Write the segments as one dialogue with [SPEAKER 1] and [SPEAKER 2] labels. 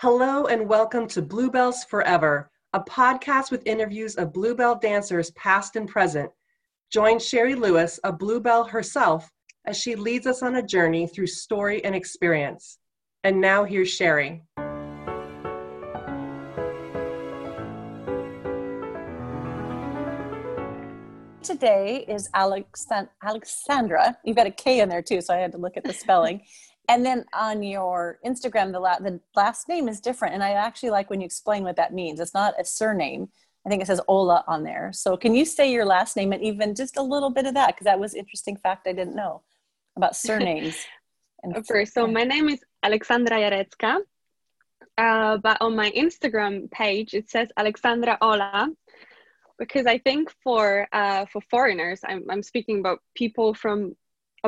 [SPEAKER 1] Hello and welcome to Bluebells Forever, a podcast with interviews of Bluebell dancers past and present. Join Sherry Lewis, a Bluebell herself, as she leads us on a journey through story and experience. And now here's Sherry.
[SPEAKER 2] Today is Alexandra. You've got a K in there too, so I had to look at the spelling. and then on your Instagram, the, la- the last name is different. And I actually like when you explain what that means. It's not a surname. I think it says Ola on there. So can you say your last name and even just a little bit of that? Because that was interesting fact I didn't know about surnames.
[SPEAKER 3] of course. So my name is Alexandra Jarecka. Uh, but on my Instagram page, it says Alexandra Ola because I think for uh, for foreigners, I'm, I'm speaking about people from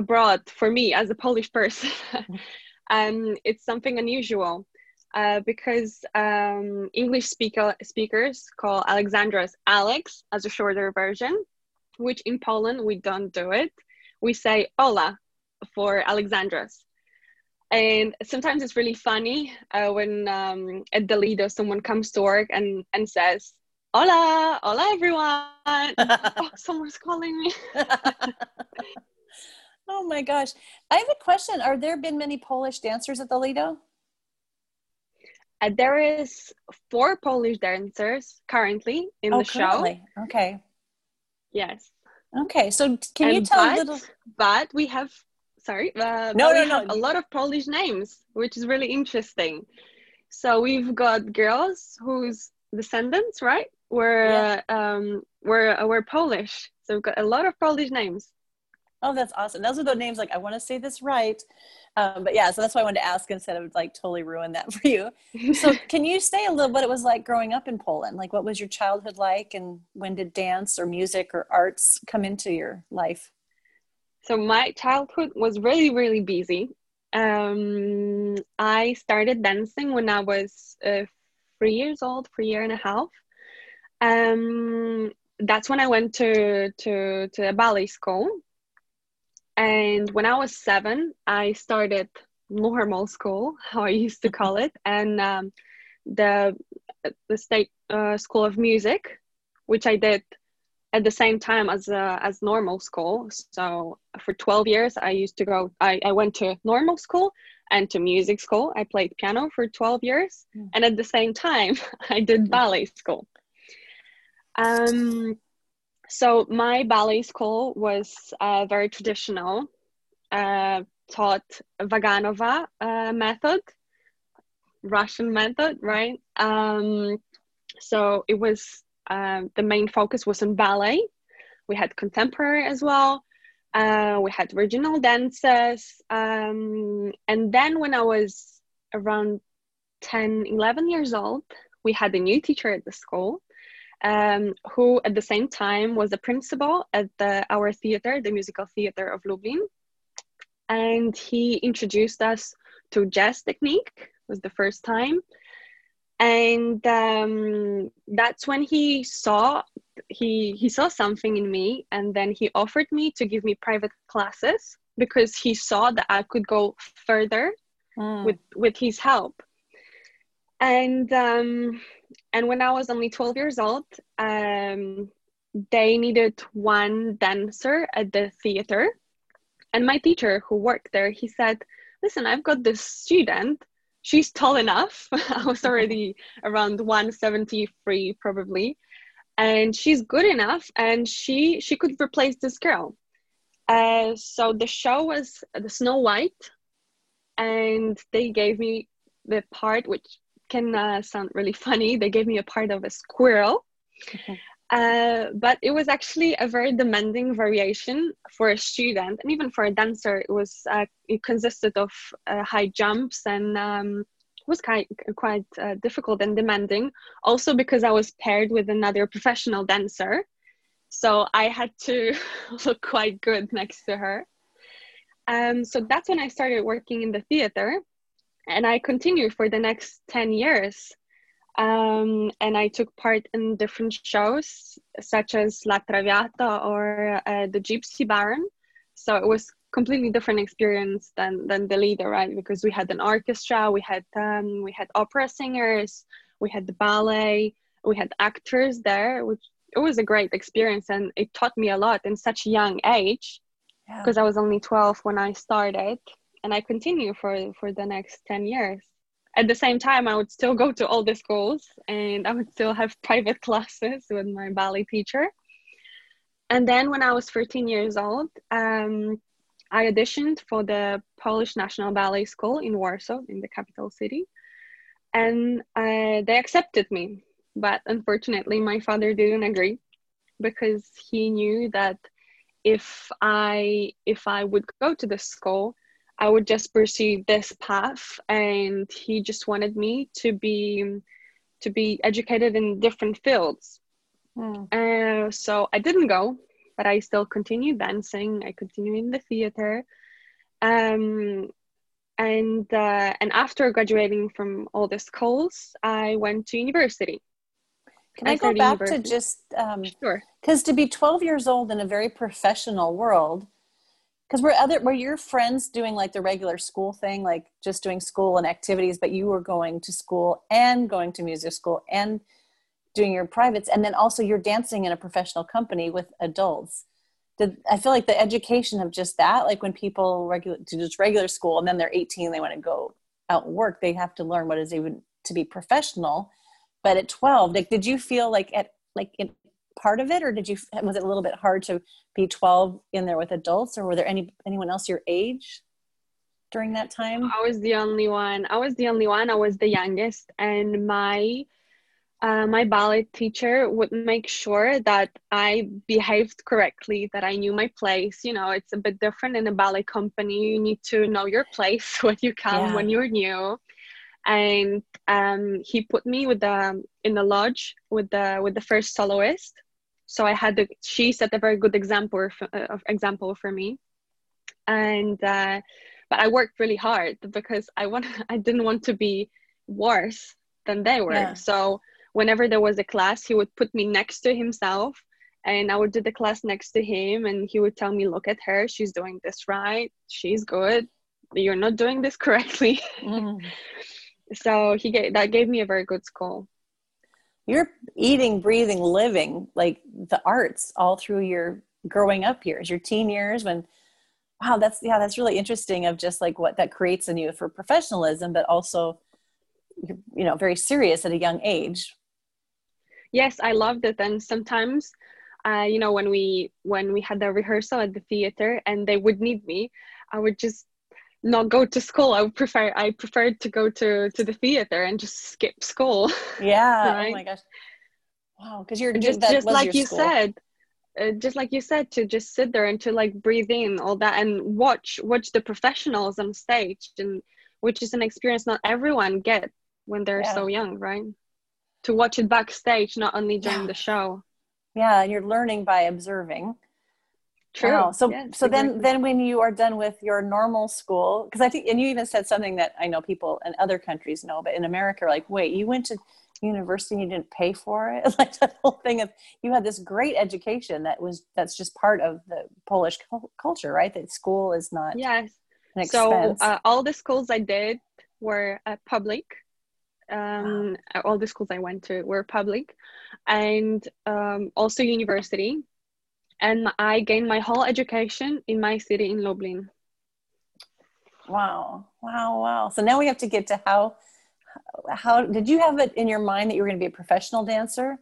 [SPEAKER 3] abroad for me as a Polish person, um, it's something unusual uh, because um, English speaker, speakers call Alexandra's Alex as a shorter version, which in Poland we don't do it. We say Ola for Alexandra's. And sometimes it's really funny uh, when um, at the Lido someone comes to work and, and says, Hola, hola everyone. oh, someone's calling me.
[SPEAKER 2] Oh my gosh. I have a question. Are there been many Polish dancers at the Lido?
[SPEAKER 3] Uh, there is four Polish dancers currently in
[SPEAKER 2] oh,
[SPEAKER 3] the
[SPEAKER 2] currently.
[SPEAKER 3] show.
[SPEAKER 2] Okay.
[SPEAKER 3] Yes.
[SPEAKER 2] Okay. So can
[SPEAKER 3] and
[SPEAKER 2] you tell
[SPEAKER 3] but,
[SPEAKER 2] a little?
[SPEAKER 3] But we have, sorry, uh,
[SPEAKER 2] no, no, no.
[SPEAKER 3] a lot of Polish names, which is really interesting. So we've got girls whose descendants, right? Were yeah. um, were were Polish. So we've got a lot of Polish names.
[SPEAKER 2] Oh, that's awesome. Those are the names like I want to say this right. Um, but yeah, so that's why I wanted to ask instead of like totally ruin that for you. So can you say a little what it was like growing up in Poland? Like what was your childhood like and when did dance or music or arts come into your life?
[SPEAKER 3] So my childhood was really, really busy. Um, I started dancing when I was uh, three years old, three year and a half. Um, that's when I went to to to a ballet school and when I was seven, I started normal school, how I used to call it, and um, the the state uh, school of music, which I did at the same time as uh, as normal school. So for 12 years, I used to go. I, I went to normal school and to music school. I played piano for 12 years, mm. and at the same time, I did ballet school. Um, so my ballet school was uh, very traditional, uh, taught Vaganova uh, method, Russian method, right? Um, so it was um, the main focus was on ballet. We had contemporary as well. Uh, we had regional dances. Um, and then when I was around 10, 11 years old, we had a new teacher at the school um, who at the same time was a principal at the, our theater, the musical theater of Lublin. And he introduced us to jazz technique, was the first time. And um, that's when he saw he he saw something in me, and then he offered me to give me private classes because he saw that I could go further mm. with with his help. And um, and when I was only 12 years old, um, they needed one dancer at the theater. And my teacher, who worked there, he said, Listen, I've got this student. She's tall enough. I was already around 173, probably. And she's good enough, and she she could replace this girl. Uh, so the show was the Snow White, and they gave me the part which can uh, sound really funny. They gave me a part of a squirrel. Uh, but it was actually a very demanding variation for a student and even for a dancer. It was uh, it consisted of uh, high jumps and um, was quite quite uh, difficult and demanding. Also because I was paired with another professional dancer, so I had to look quite good next to her. Um, so that's when I started working in the theater and I continued for the next 10 years. Um, and I took part in different shows, such as La Traviata or uh, The Gypsy Baron. So it was completely different experience than than the Lido, right because we had an orchestra we had um, we had opera singers we had the ballet we had actors there which it was a great experience and it taught me a lot in such a young age because yeah. i was only 12 when i started and i continue for for the next 10 years at the same time i would still go to all the schools and i would still have private classes with my ballet teacher and then when i was 13 years old um, I auditioned for the Polish National Ballet School in Warsaw, in the capital city, and uh, they accepted me. But unfortunately, my father didn't agree because he knew that if I if I would go to the school, I would just pursue this path, and he just wanted me to be to be educated in different fields. Mm. Uh, so I didn't go but I still continued dancing. I continued in the theater. Um, and uh, and after graduating from all the schools, I went to university.
[SPEAKER 2] Can I, I go back university. to just um, sure? Because to be 12 years old in a very professional world, because were other were your friends doing like the regular school thing, like just doing school and activities, but you were going to school and going to music school and doing your privates and then also you're dancing in a professional company with adults? Did i feel like the education of just that like when people regular to just regular school and then they're 18 they want to go out and work they have to learn what is even to be professional but at 12 like did you feel like at like in part of it or did you was it a little bit hard to be 12 in there with adults or were there any anyone else your age during that time
[SPEAKER 3] i was the only one i was the only one i was the youngest and my uh, my ballet teacher would make sure that I behaved correctly, that I knew my place. You know, it's a bit different in a ballet company. You need to know your place when you come, yeah. when you're new. And um, he put me with the in the lodge with the with the first soloist. So I had the she set a very good example for, uh, example for me. And uh, but I worked really hard because I want I didn't want to be worse than they were. Yeah. So whenever there was a class, he would put me next to himself and I would do the class next to him and he would tell me, look at her, she's doing this right, she's good, you're not doing this correctly. Mm. so he gave that gave me a very good school.
[SPEAKER 2] You're eating, breathing, living like the arts all through your growing up years, your teen years when wow, that's yeah, that's really interesting of just like what that creates in you for professionalism, but also you know very serious at a young age.
[SPEAKER 3] Yes i loved it. And sometimes uh, you know when we when we had the rehearsal at the theater and they would need me i would just not go to school i would prefer i preferred to go to to the theater and just skip school
[SPEAKER 2] yeah oh right? oh my gosh wow because you're
[SPEAKER 3] just just like you school. said uh, just like you said to just sit there and to like breathe in all that and watch watch the professionals on stage and which is an experience not everyone get when they're yeah. so young right to watch it backstage, not only during yeah. the show.
[SPEAKER 2] Yeah, and you're learning by observing.
[SPEAKER 3] True. Wow.
[SPEAKER 2] So yes, so exactly. then then when you are done with your normal school, because I think and you even said something that I know people in other countries know, but in America, like, wait, you went to university and you didn't pay for it like that whole thing of you had this great education that was that's just part of the polish culture right that school is not
[SPEAKER 3] yes so uh, all the schools i did were uh, public um, wow. all the schools I went to were public and um, also university. And I gained my whole education in my city in Lublin.
[SPEAKER 2] Wow, wow, wow. So now we have to get to how, how did you have it in your mind that you were going to be a professional dancer?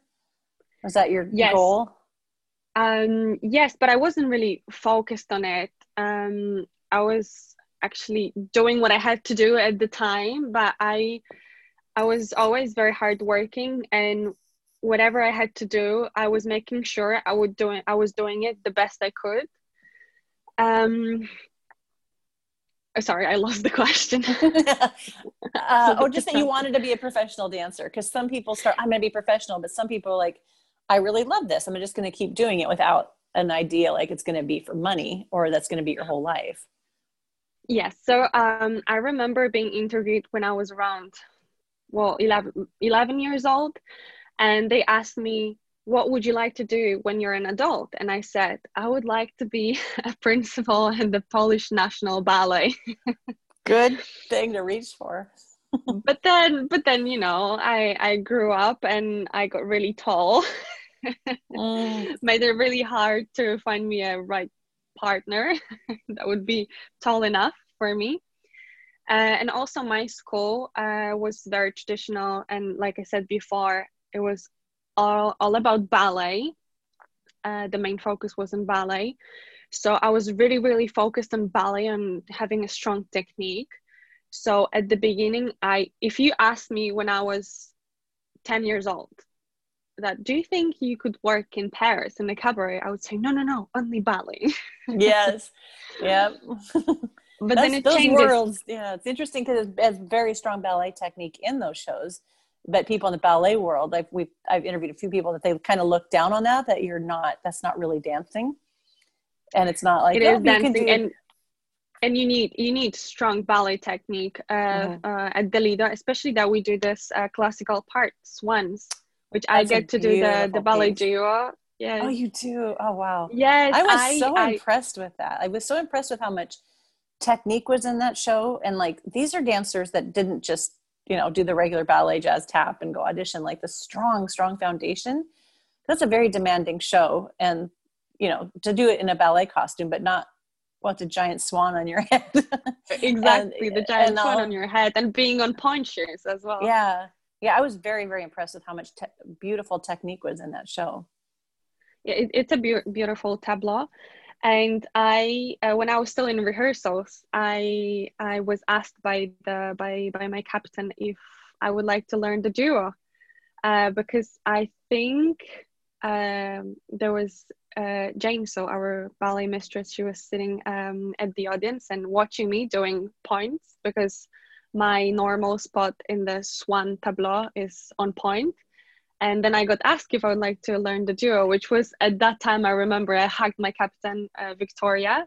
[SPEAKER 2] Was that your yes. goal?
[SPEAKER 3] Um, yes, but I wasn't really focused on it. Um, I was actually doing what I had to do at the time, but I I was always very hardworking and whatever I had to do, I was making sure I would doing I was doing it the best I could. Um oh, sorry, I lost the question.
[SPEAKER 2] uh, or just that you wanted to be a professional dancer because some people start I'm going to be professional, but some people are like I really love this. I'm just going to keep doing it without an idea like it's going to be for money or that's going to be your whole life.
[SPEAKER 3] Yes. So um, I remember being interviewed when I was around well 11, 11 years old and they asked me what would you like to do when you're an adult? And I said, I would like to be a principal in the Polish National Ballet.
[SPEAKER 2] Good thing to reach for.
[SPEAKER 3] but then, but then, you know, I I grew up and I got really tall. mm. Made it really hard to find me a right partner that would be tall enough for me. Uh, and also, my school uh, was very traditional, and like I said before, it was all, all about ballet. Uh, the main focus was in ballet. So I was really, really focused on ballet and having a strong technique. So at the beginning, I if you asked me when I was 10 years old, that do you think you could work in Paris in the cabaret? I would say no, no, no, only ballet.
[SPEAKER 2] yes. Yep. but That's, then it those changes. worlds, yeah, it's interesting because it has very strong ballet technique in those shows but people in the ballet world i've we've i've interviewed a few people that they kind of look down on that that you're not that's not really dancing and it's not like
[SPEAKER 3] it oh, is dancing do- and and you need you need strong ballet technique uh, mm-hmm. uh, at the Lido, especially that we do this uh, classical parts once, which That's I get to do the the ballet duo.
[SPEAKER 2] Yeah. Oh, you do. Oh, wow.
[SPEAKER 3] Yes,
[SPEAKER 2] I was I, so I, impressed with that. I was so impressed with how much technique was in that show, and like these are dancers that didn't just you know do the regular ballet jazz tap and go audition like the strong strong foundation that's a very demanding show. And you know to do it in a ballet costume but not what a giant swan on your head?
[SPEAKER 3] Exactly and, the giant swan on your head and being on pointers as well.
[SPEAKER 2] Yeah yeah i was very very impressed with how much te- beautiful technique was in that show.
[SPEAKER 3] Yeah it, it's a be- beautiful tableau and i uh, when i was still in rehearsals i i was asked by the by by my captain if i would like to learn the duo. Uh, because i think um, there was uh, Jane, so our ballet mistress, she was sitting um, at the audience and watching me doing points because my normal spot in the swan tableau is on pointe and then I got asked if I would like to learn the duo, which was at that time I remember I hugged my captain uh, Victoria,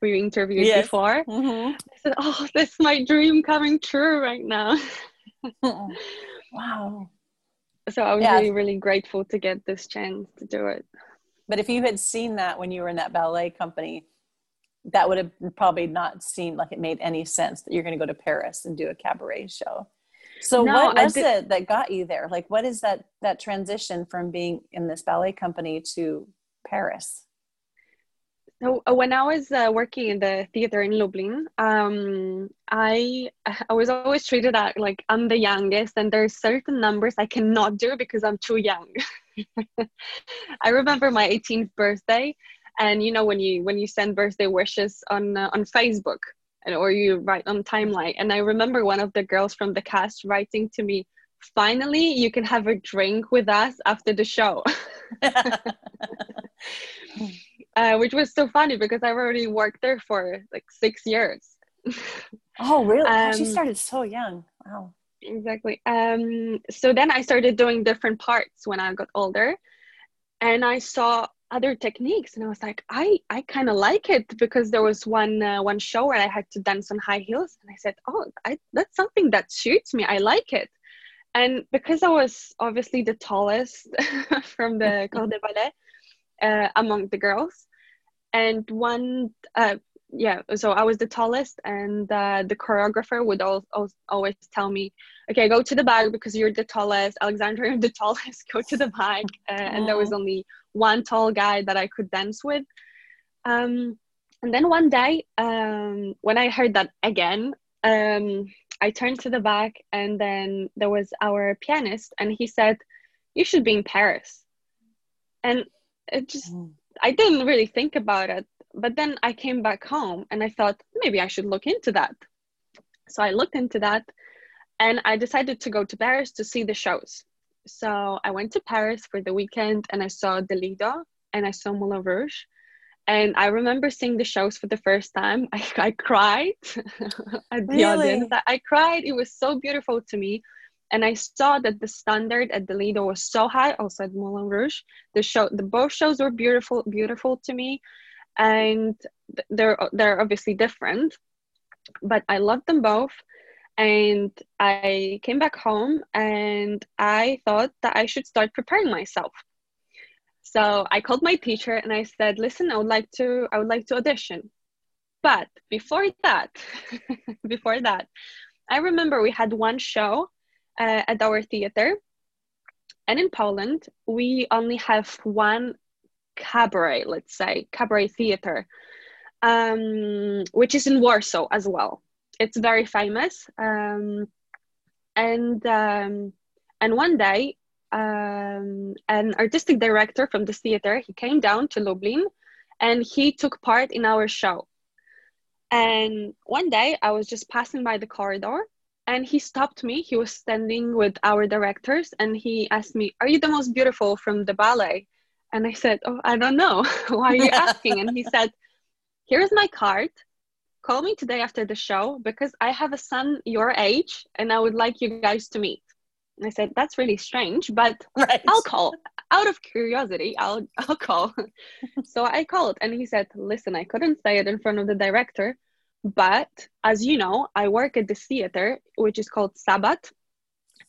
[SPEAKER 3] who you interviewed yes. before. Mm-hmm. I said, "Oh, this is my dream coming true right now."
[SPEAKER 2] wow!
[SPEAKER 3] So I was yeah. really, really grateful to get this chance to do it.
[SPEAKER 2] But if you had seen that when you were in that ballet company, that would have probably not seemed like it made any sense that you're going to go to Paris and do a cabaret show. So no, what was it that got you there? Like what is that that transition from being in this ballet company to Paris?
[SPEAKER 3] So uh, when I was uh, working in the theater in Lublin, um, I I was always treated as like I'm the youngest, and there's certain numbers I cannot do because I'm too young. I remember my 18th birthday, and you know when you when you send birthday wishes on uh, on Facebook, and or you write on timeline. And i remember one of the girls from the cast writing to me finally you can have a drink with us after the show. Uh, which was so funny because i've already worked there for like six years.
[SPEAKER 2] Oh really? Um, she started so young. Wow.
[SPEAKER 3] Exactly. Um, so then i started doing different parts when i got older. And i saw other techniques and i was like i i kind of like it because there was one uh, one show where i had to dance on high heels and i said oh I, that's something that suits me. I like it. And because i was obviously the tallest from the corps de ballet uh, among the girls and one uh, yeah so i was the tallest and uh, the choreographer would al- al- always tell me okay go to the back because you're the tallest. Alexandra you're the tallest. Go to the back. Uh, and there was only one tall guy that i could dance with um, and then one day um, when i heard that again um, i turned to the back and then there was our pianist and he said you should be in paris and it just mm. i didn't really think about it but then I came back home and I thought maybe I should look into that. So I looked into that and I decided to go to Paris to see the shows. So I went to Paris for the weekend and I saw the Lido and I saw Moulin Rouge. And I remember seeing the shows for the first time. I, I cried at the really? audience. I cried. It was so beautiful to me. And I saw that the standard at the Lido was so high, also at Moulin Rouge. The show, the both shows were beautiful, beautiful to me and they're they're obviously different but i love them both and i came back home and i thought that i should start preparing myself So I called my teacher and I said, "Listen, I would like to I would like to audition." But before that, before that, I remember we had one show uh, at our theater, and in Poland we only have one cabaret, let's say cabaret theater, um, which is in Warsaw as well. It's very famous, um, and um, and one day um, an artistic director from this theater. He came down to Lublin and he took part in our show. And one day I was just passing by the corridor and he stopped me. He was standing with our directors and he asked me, Are you the most beautiful from the ballet? And I said, Oh, I don't know. Why are you asking? and he said, Here's my card. Call me today after the show because I have a son your age and I would like you guys to meet. And I said, that's really strange, but right. I'll call. Out of curiosity, I'll I'll call. so I called and he said, listen, I couldn't say it in front of the director, but as you know, I work at the theater, which is called Sabat.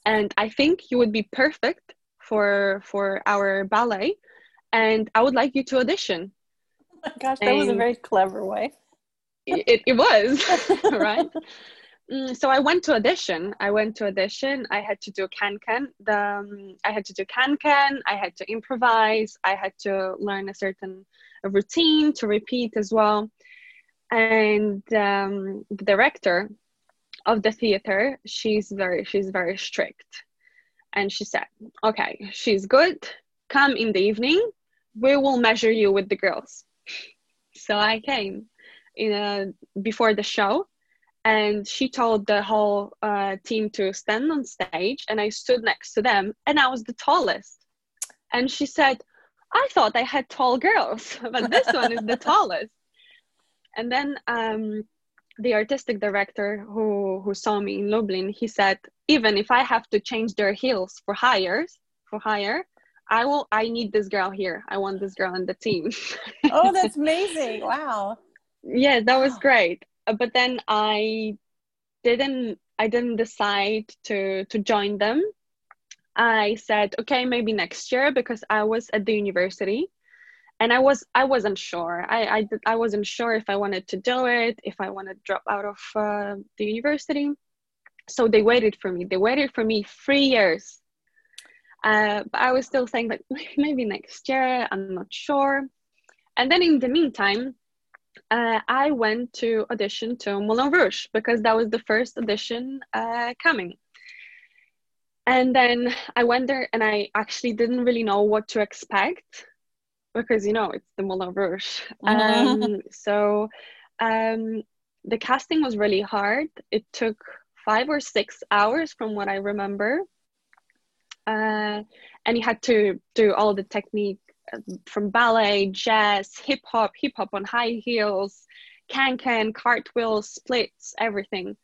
[SPEAKER 3] And I think you would be perfect for for our ballet. And I would like you to audition.
[SPEAKER 2] Oh my gosh, that and was a very clever way.
[SPEAKER 3] It, it was, right? Mm, so I went to audition. I went to audition. I had to do can can. The um, I had to do can can. I had to improvise. I had to learn a certain routine to repeat as well. And um, the director of the theater, she's very she's very strict, and she said, "Okay, she's good. Come in the evening. We will measure you with the girls." So I came in a, before the show and she told the whole uh, team to stand on stage and i stood next to them and i was the tallest. And she said i thought i had tall girls but this one is the tallest. And then um, the artistic director who, who saw me in lublin he said even if i have to change their heels for hires for hire i will i need this girl here. I want this girl on the team.
[SPEAKER 2] Oh that's amazing. Wow
[SPEAKER 3] yeah that was great uh, but then I didn't I didn't decide to to join them. I said, okay, maybe next year because I was at the university and I was I wasn't sure. I I, I wasn't sure if I wanted to do it, if I want to drop out of uh, the university. So they waited for me. They waited for me three years. Uh, but I was still saying like maybe next year. I'm not sure. And then in the meantime, uh, I went to audition to Moulin Rouge because that was the first audition uh, coming. And then I went there and I actually didn't really know what to expect because, you know, it's the Moulin Rouge. Um, so um, the casting was really hard. It took five or six hours from what I remember. Uh, and you had to do all the technique from ballet, jazz, hip hop, hip hop on high heels, can can, cartwheels, splits, everything.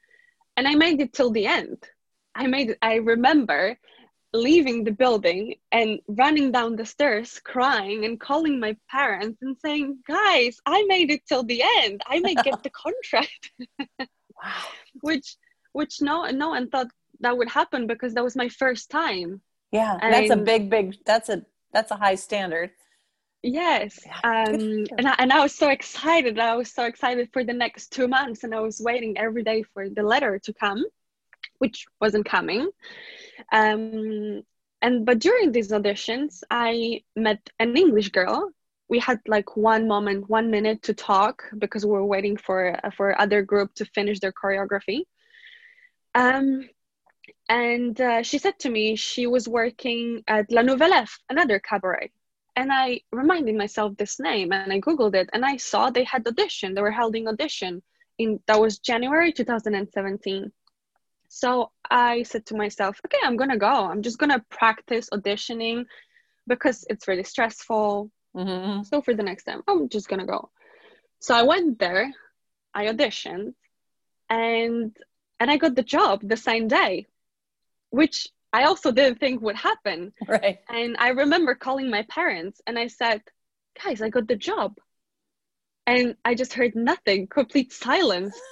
[SPEAKER 3] And I made it till the end. I made it, I remember leaving the building and running down the stairs crying and calling my parents and saying guys i made it till the end i may get the contract wow. which which no no one thought that would happen because that was my first time
[SPEAKER 2] yeah and that's a big big that's a that's a high standard.
[SPEAKER 3] Yes um and I, and I was so excited i was so excited for the next two months and i was waiting every day for the letter to come which wasn't coming. Um and but during these auditions i met an english girl. We had like one moment one minute to talk because we were waiting for for other group to finish their choreography. Um and uh, she said to me she was working at La Nouvelle Ève, another cabaret. And I reminded myself this name and I Googled it and I saw they had audition. They were holding audition in that was January 2017. So I said to myself, okay, I'm gonna go. I'm just gonna practice auditioning because it's really stressful. Mm-hmm. So for the next time, I'm just gonna go. So I went there, I auditioned, and and I got the job the same day which I also didn't think would happen.
[SPEAKER 2] Right.
[SPEAKER 3] And I remember calling my parents and I said, guys, I got the job. And I just heard nothing, complete silence.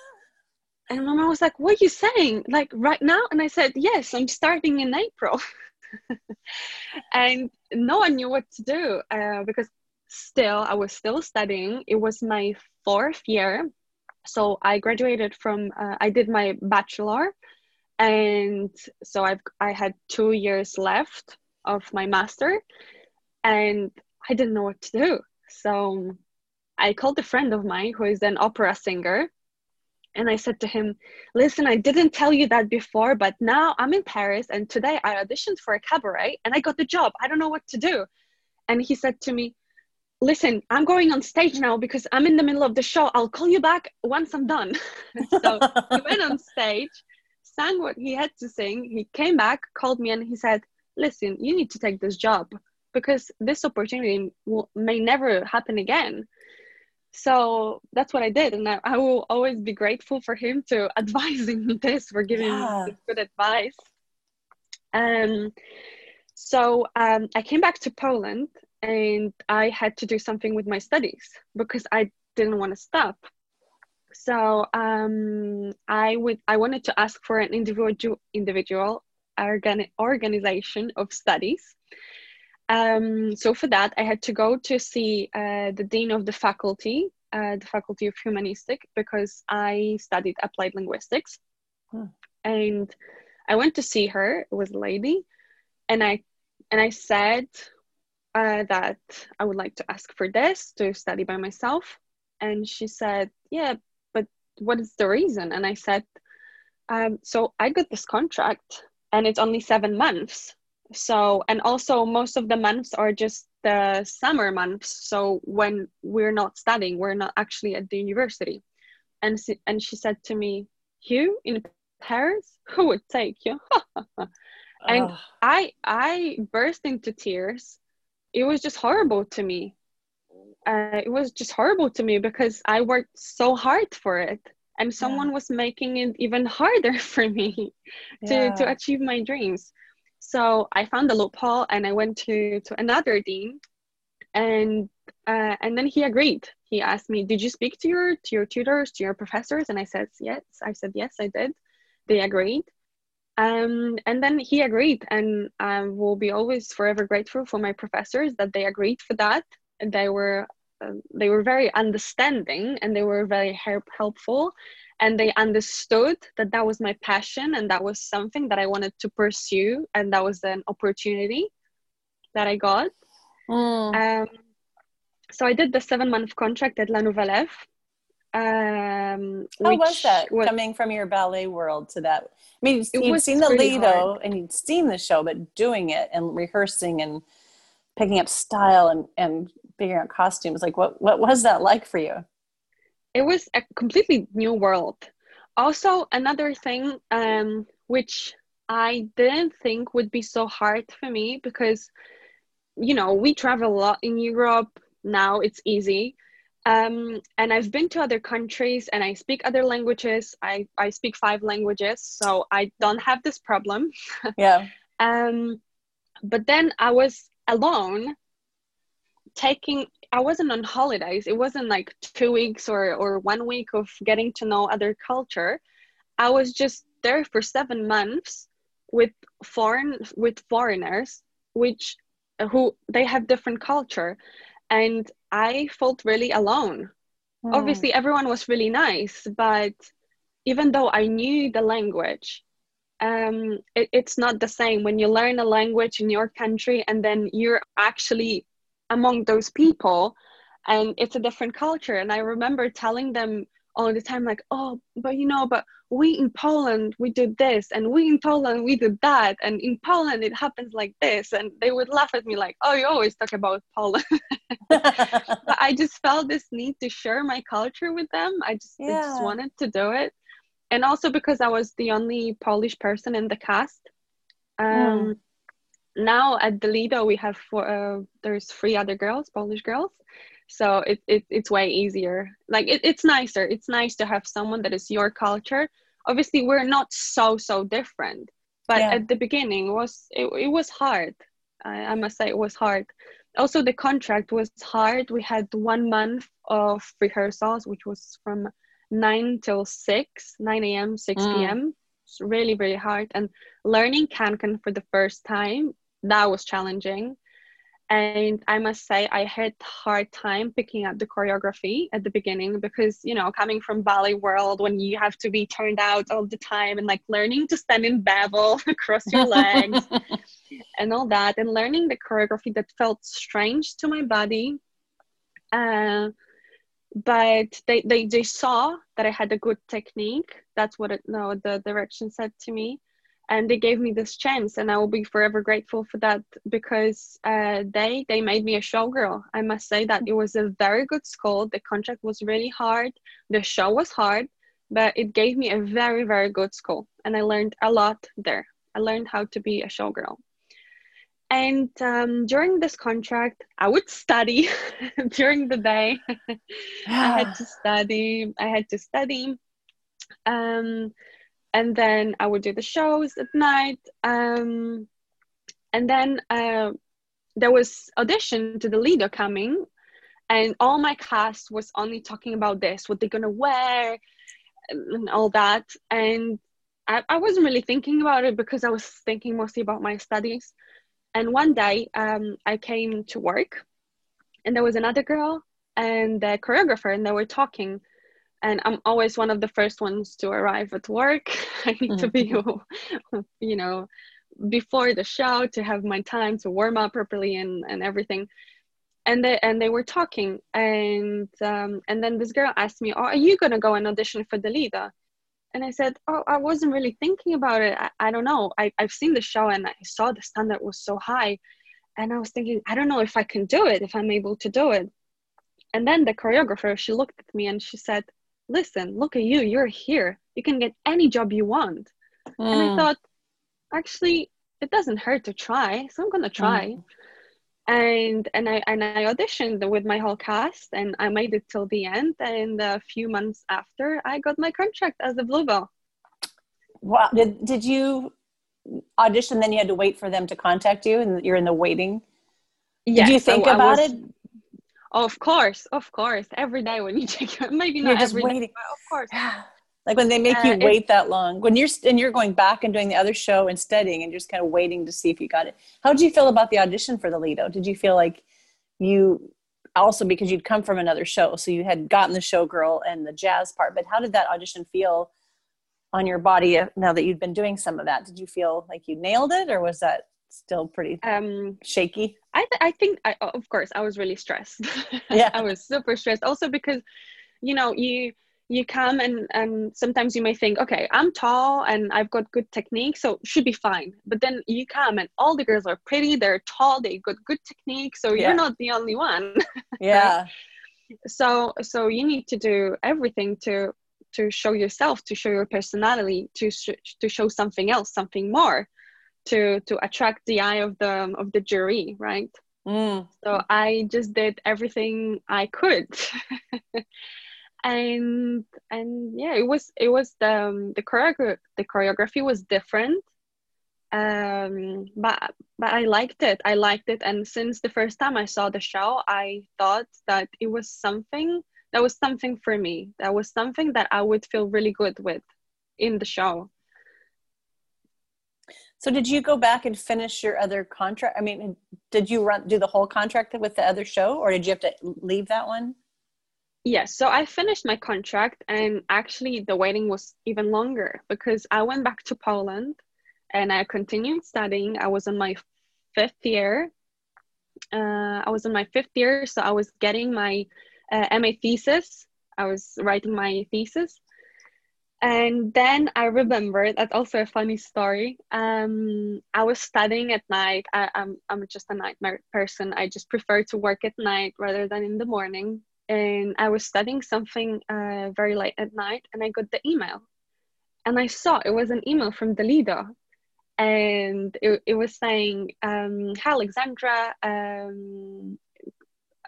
[SPEAKER 3] And my mom was like, What are you saying? Like right now? And I said, Yes, I'm starting in April. and no one knew what to do uh, because still I was still studying. It was my fourth year, so I graduated from. Uh, I did my bachelor, and so I've I had two years left of my master, and I didn't know what to do. So I called a friend of mine who is an opera singer and I said to him, Listen, I didn't tell you that before, but now I'm in Paris and today I auditioned for a cabaret and I got the job. I don't know what to do. And he said to me, Listen, I'm going on stage now because I'm in the middle of the show. I'll call you back once I'm done. so he went on stage, sang what he had to sing. He came back, called me, and he said, Listen, you need to take this job because this opportunity will, may never happen again so that's what I did, and I, I, will always be grateful for him to advising me this, for giving yeah. me good advice. Um, so um, I came back to Poland, and I had to do something with my studies because I didn't want to stop. So um, I would I wanted to ask for an individual individual organ- organization of studies um, so for that, I had to go to see uh, the dean of the faculty, uh, the faculty of humanistic, because I studied applied linguistics, hmm. and I went to see her. It was a lady, and I and I said uh, that I would like to ask for this to study by myself, and she said, "Yeah, what is the reason?" And I said, um, "So I got this contract, and it's only seven months." so and also most of the months are just the summer months. So when we're not studying we're not actually at the university. And she, and she said to me you in paris? Who would take you? And i i burst into tears. It was just horrible to me uh, it was just horrible to me because i worked so hard for it and someone yeah. was making it even harder for me to yeah. to achieve my dreams so I found the loophole and I went to, to another dean and uh, and then he agreed. He asked me, "Did you speak to your to your tutors, to your professors?" And I said, "Yes." I said, "Yes, I did." They agreed, um, and then he agreed, and I will be always forever grateful for my professors that they agreed for that. And they were they were very understanding and they were very help, helpful and they understood that that was my passion and that was something that I wanted to pursue and that was an opportunity that I got. Mm. Um, so I did the seven month contract at La Nouvelle Ève. Um,
[SPEAKER 2] How was that was, coming from your ballet world to that? I mean, you'd seen the Lido hard. and you'd seen the show, but doing it and rehearsing and picking up style and, and figuring out costumes, like what, what was that like for you?
[SPEAKER 3] it was a completely new world. Also, another thing um, which I didn't think would be so hard for me because, you know, we travel a lot in Europe. Now it's easy. Um, and I've been to other countries and I speak other languages. I, I speak five languages, so I don't have this problem.
[SPEAKER 2] Yeah.
[SPEAKER 3] um, but then I was alone taking I wasn't on holidays. It wasn't like two weeks or, or one week of getting to know other culture. I was just there for seven months with foreign with foreigners, which who they have different culture, and I felt really alone. Mm. Obviously, everyone was really nice, but even though I knew the language, um, it, it's not the same. When you learn a language in your country and then you're actually among those people and it's a different culture. And i remember telling them all the time like oh but you know but we in poland we did this and we in poland we did that and in poland it happens like this. And they would laugh at me like oh you always talk about poland. But i just felt this need to share my culture with them. I just, yeah. I just wanted to do it and also because i was the only polish person in the cast um, mm now at the Lido we have four, uh, there's three other girls, Polish girls. So it, it it's way easier. Like it, it's nicer. It's nice to have someone that is your culture. Obviously, we're not so so different, but yeah. at the beginning it was it, it was hard. I, I must say it was hard. Also, the contract was hard. We had one month of rehearsals, which was from nine till six, nine a.m., six mm. p.m It's really, really hard. And learning Can-Can for the first time, that was challenging. And I must say, I had hard time picking up the choreography at the beginning because, you know, coming from ballet world when you have to be turned out all the time and like learning to stand in bevel across your legs and all that, and learning the choreography that felt strange to my body. Uh, but they, they they saw that I had a good technique. That's what it, no the direction said to me, and they gave me this chance, and I will be forever grateful for that because uh, they they made me a showgirl. I must say that it was a very good school. The contract was really hard. The show was hard, but it gave me a very very good school, and I learned a lot there. I learned how to be a showgirl and um, during this contract i would study during the day. I had to study i had to study um, and then i would do the shows at night um, and then uh, there was audition to the Lido coming and all my cast was only talking about this what they're gonna wear and all that. And I, I wasn't really thinking about it because i was thinking mostly about my studies and one day um, I came to work and there was another girl and the choreographer and they were talking and I'm always one of the first ones to arrive at work. I need to be, mm-hmm. you know, before the show to have my time to warm up properly and, and everything. And they and they were talking, and um, and then this girl asked me, "Oh, are you gonna go and audition for the Lido?" And I said, Oh, I wasn't really thinking about it. I, I don't know. I, I've seen the show and I saw the standard was so high. And I was thinking, I don't know if I can do it, if I'm able to do it. And then the choreographer, she looked at me and she said, Listen, look at you. You're here. You can get any job you want. Mm. And I hmm. thought, actually, it doesn't hurt to try. So I'm going to try. Mm and and I and I auditioned with my whole cast and I made it till the end and a few months after I got my contract as a bluebell.
[SPEAKER 2] Wow! Did did you audition? Then you had to wait for them to contact you, and you're in the waiting. Yes, did you think about was, it?
[SPEAKER 3] Of course, of course. Every day when you take, maybe not you're just waiting. Day, of course.
[SPEAKER 2] like when they make uh, you wait that long when you're and you're going back and doing the other show and studying and just kind of waiting to see if you got it how did you feel about the audition for the lido? Did you feel like you also because you'd come from another show so you had gotten the showgirl and the jazz part but how did that audition feel on your body now that you'd been doing some of that? Did you feel like you nailed it or was that still pretty um shaky?
[SPEAKER 3] I th- i think I, of course i was really stressed. Yeah. I was super stressed. Also because you know you you come and and sometimes you may think okay i'm tall and i've got good technique so should be fine. But then you come and all the girls are pretty they're tall they've got good technique so yeah. you're not the only one
[SPEAKER 2] yeah.
[SPEAKER 3] So so you need to do everything to to show yourself to show your personality to sh- to show something else something more to to attract the eye of the of the jury right? Mm. so i just did everything i could and and yeah it was it was the um, the choreography the choreography was different. Um but but i liked it. I liked it. And since the first time i saw the show i thought that it was something that was something for me. That was something that i would feel really good with in the show.
[SPEAKER 2] So did you go back and finish your other contract i mean did you run do the whole contract with the other show or did you have to leave that one
[SPEAKER 3] Yes, so I finished my contract, and actually, the waiting was even longer because I went back to Poland and I continued studying. I was in my fifth year. Uh, I was in my fifth year, so I was getting my uh, MA thesis. I was writing my thesis. And then I remember that's also a funny story. Um, I was studying at night. I, I'm, I'm just a nightmare person. I just prefer to work at night rather than in the morning and I was studying something uh, very late at night, and I got the email, and I saw it was an email from the Lido, and it, it was saying, um, "Hi, Alexandra, um,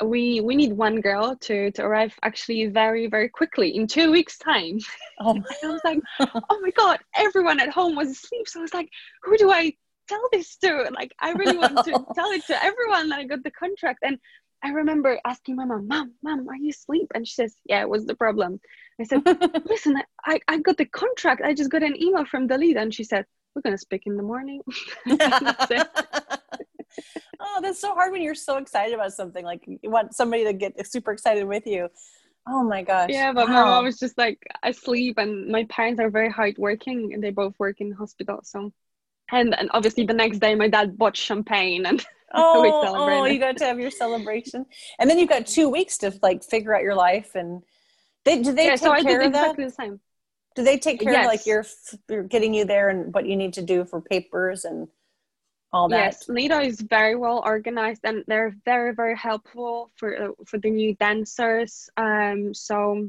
[SPEAKER 3] we we need one girl to to arrive actually very very quickly in two weeks time." Oh, I was like, "Oh my god!" Everyone at home was asleep, so I was like, "Who do I?" tell this to like i really want to tell it to everyone that i got the contract and I remember asking my mom, Mom, Mom, are you asleep? And she says, Yeah, what's the problem? I said, Listen, I, I got the contract. I just got an email from the lead. And she said, We're going to speak in the morning.
[SPEAKER 2] oh, that's so hard when you're so excited about something. Like you want somebody to get super excited with you. Oh my gosh.
[SPEAKER 3] Yeah, but wow. my mom was just like asleep, and my parents are very hardworking, and they both work in hospital. So, and and obviously the next day, my dad bought champagne and.
[SPEAKER 2] Oh, oh, you got to have your celebration, and then you've got two weeks to like figure out your life. And they do they yeah, take so care of exactly that? The same. Do they take care yes. of like your, your getting you there and what you need to do for papers and all that yes
[SPEAKER 3] lido is very well organized and they're very very helpful for for the new dancers um so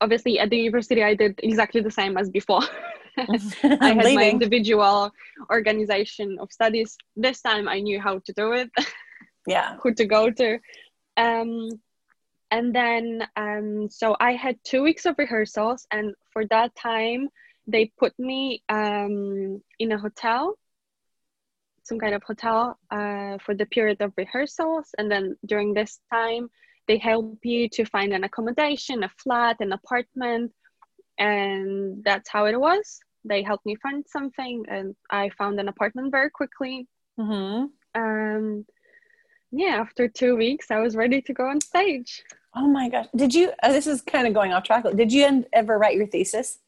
[SPEAKER 3] obviously at the university i did exactly the same as before i had my individual organization of studies this time i knew how to do it
[SPEAKER 2] yeah
[SPEAKER 3] who to go to um and then um so i had two weeks of rehearsals and for that time they put me um in a hotel some kind of hotel uh, for the period of rehearsals. And then during this time, they help you to find an accommodation, a flat, an apartment. And that's how it was. They helped me find something, and I found an apartment very quickly. Mm-hmm. Um, yeah, after two weeks, I was ready to go on stage.
[SPEAKER 2] Oh my gosh. Did you, uh, this is kind of going off track. Did you ever write your thesis?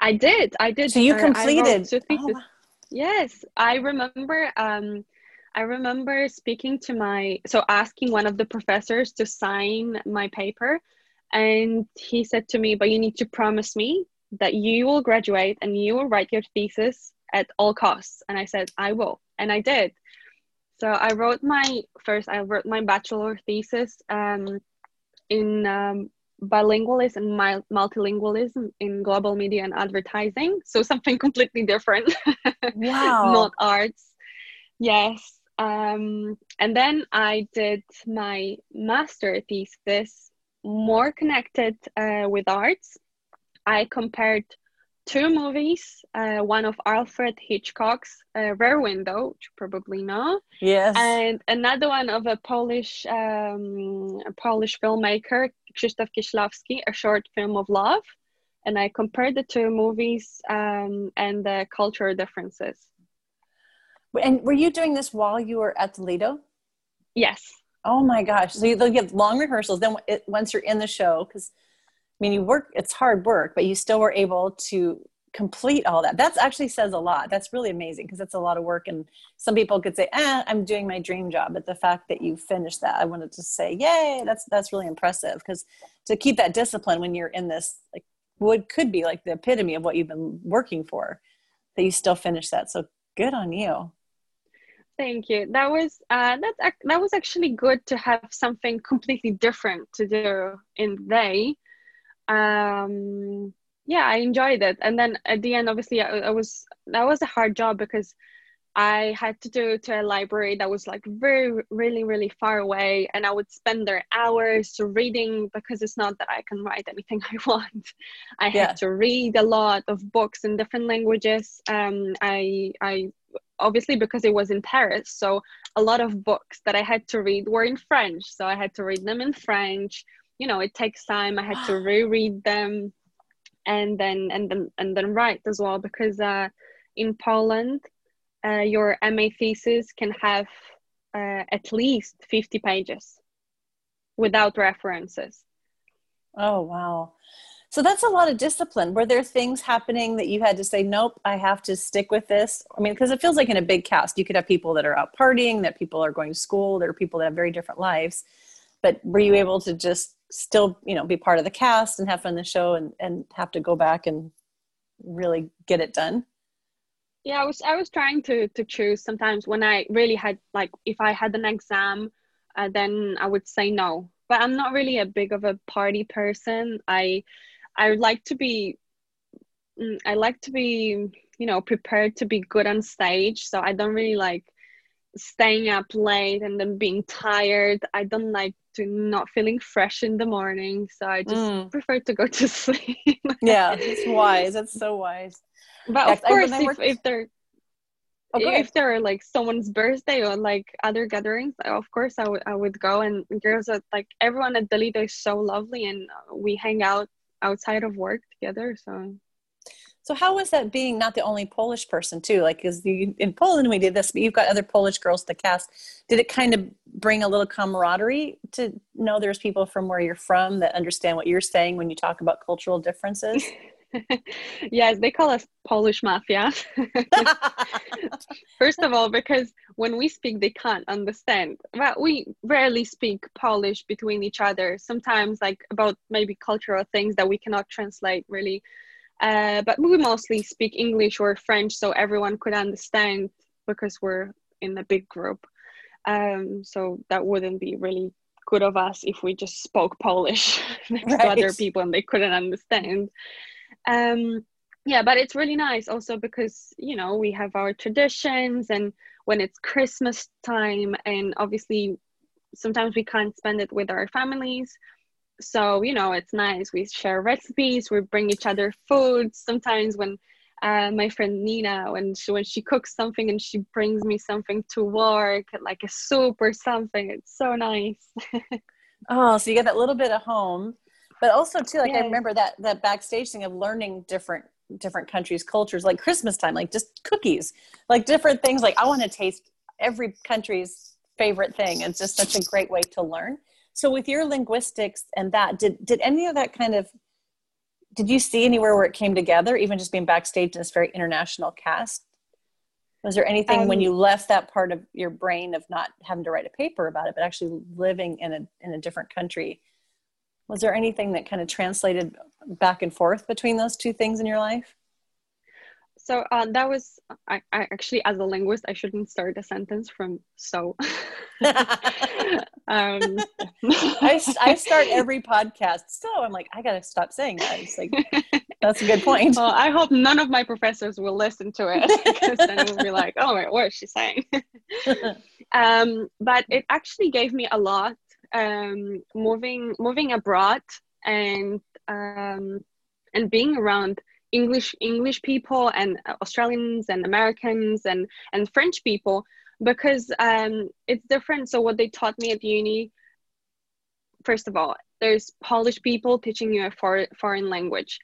[SPEAKER 3] I did. I did.
[SPEAKER 2] So you uh, completed.
[SPEAKER 3] Oh, Yes, I remember. Um, I remember speaking to my so asking one of the professors to sign my paper, and he said to me, "But you need to promise me that you will graduate and you will write your thesis at all costs." And I said, "I will," and I did. So I wrote my first. I wrote my bachelor thesis um, in um, bilingualism and multilingualism in global media and advertising. So something completely different.
[SPEAKER 2] Wow.
[SPEAKER 3] Not arts. Yes. Um, and then I did my master thesis more connected uh, with arts. I compared two movies, uh, one of Alfred Hitchcock's uh, Rear Window, which you probably know.
[SPEAKER 2] Yes.
[SPEAKER 3] And another one of a Polish um, a Polish filmmaker, Krzysztof Kieślowski, A Short Film of Love. And I compared the two movies um, and the cultural differences.
[SPEAKER 2] And were you doing this while you were at the Lido?
[SPEAKER 3] Yes.
[SPEAKER 2] Oh my gosh. So they'll give long rehearsals. Then it, once you're in the show, because I mean, you work, it's hard work, but you still were able to complete all that. That actually says a lot. That's really amazing because it's a lot of work. And some people could say, eh, I'm doing my dream job. But the fact that you finished that, I wanted to say, yay, that's, that's really impressive because to keep that discipline when you're in this, like what could be like the epitome of what you've been working for, that you still finish that. So good on you.
[SPEAKER 3] Thank you. That was uh, that. That was actually good to have something completely different to do in the day um yeah i enjoyed it and then at the end obviously I, I, was that was a hard job because i had to do to a library that was like very really really far away and i would spend there hours reading because it's not that i can write anything i want i yeah. had to read a lot of books in different languages um i i obviously because it was in paris so a lot of books that i had to read were in french. So i had to read them in french. You know it takes time. I had to reread them and then and then and then write as well because uh, in poland uh, your ma thesis can have uh, at least 50 pages without references.
[SPEAKER 2] Oh wow so that's a lot of discipline. Were there things happening that you had to say nope i have to stick with this i mean because it feels like in a big cast you could have people that are out partying that people are going to school there are people that have very different lives. But were you able to just still you know be part of the cast and have fun the show and and have to go back and really get it done?
[SPEAKER 3] Yeah i was i was trying to to choose sometimes when i really had like if i had an exam uh, then i would say no. But i'm not really a big of a party person. I i like to be mm, i like to be you know prepared to be good on stage so i don't really like staying up late and then being tired i don't like to not feeling fresh in the morning. So I just mm. prefer to go to sleep.
[SPEAKER 2] yeah, it's wise. That's so wise.
[SPEAKER 3] But of course, if, if they're
[SPEAKER 2] Oh,
[SPEAKER 3] if there are like someone's birthday or like other gatherings, of course I would I would go. And girls are like everyone at the Lido is so lovely, and we hang out outside of work together. So
[SPEAKER 2] So how was that being not the only Polish person too? Like, is the in Poland we did this, but you've got other Polish girls to cast. Did it kind of bring a little camaraderie to know there's people from where you're from that understand what you're saying when you talk about cultural differences?
[SPEAKER 3] yes, they call us Polish mafia. First of all, because when we speak, they can't understand. Well, we rarely speak Polish between each other. Sometimes, like about maybe cultural things that we cannot translate really. Uh, but we mostly speak English or French, so everyone could understand because we're in a big group. Um, so that wouldn't be really good of us if we just spoke Polish next to other people and they couldn't understand. Um, yeah, but it's really nice also because you know we have our traditions, and when it's Christmas time, and obviously sometimes we can't spend it with our families. So you know it's nice. We share recipes. We bring each other food. Sometimes when uh, my friend Nina, when she when she cooks something and she brings me something to work, like a soup or something, it's so nice.
[SPEAKER 2] Oh, so you get that little bit of home, but also too, like I
[SPEAKER 3] Yes.
[SPEAKER 2] remember that that backstage thing of learning different different countries' cultures, like Christmas time, like just cookies, like different things. Like I want to taste every country's favorite thing. It's just such a great way to learn. So with your linguistics and that, did did any of that kind of did you see anywhere where it came together, even just being backstage in this very international cast? Was there anything when
[SPEAKER 3] Um,
[SPEAKER 2] you left that part of your brain of not having to write a paper about it, but actually living in a in a different country? Was there anything that kind of translated back and forth between those two things in your life?
[SPEAKER 3] So uh, that was I, I actually as a linguist I shouldn't start a sentence from so. um,
[SPEAKER 2] I, I start every podcast, so I'm like, I gotta stop saying that. It's like that's a good point.
[SPEAKER 3] well, I hope none of my professors will listen to it because then it will be like, oh, wait, what is she saying? um, but it actually gave me a lot um, moving moving abroad and um, and being around English English people and Australians and Americans and and French people because um, it's different. So what they taught me at uni, first of all, there's Polish people teaching you a for, foreign language,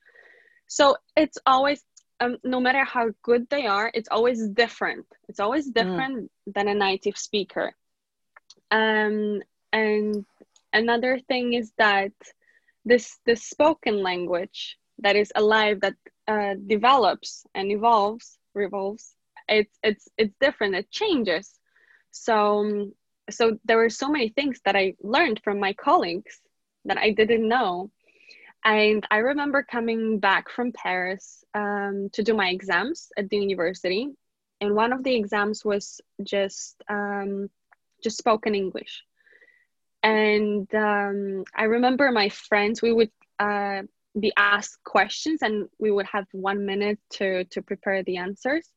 [SPEAKER 3] so it's always um, no matter how good they are, it's always different. It's always different than a native speaker. Um, and another thing is that this this spoken language that is alive that uh, develops and evolves revolves it's it's it's different it changes. So um, so there were so many things that i learned from my colleagues that i didn't know. And i remember coming back from paris um, to do my exams at the university. And one of the exams was just um, just spoken english and um, i remember my friends we would uh, be asked questions and we would have one minute to to prepare the answers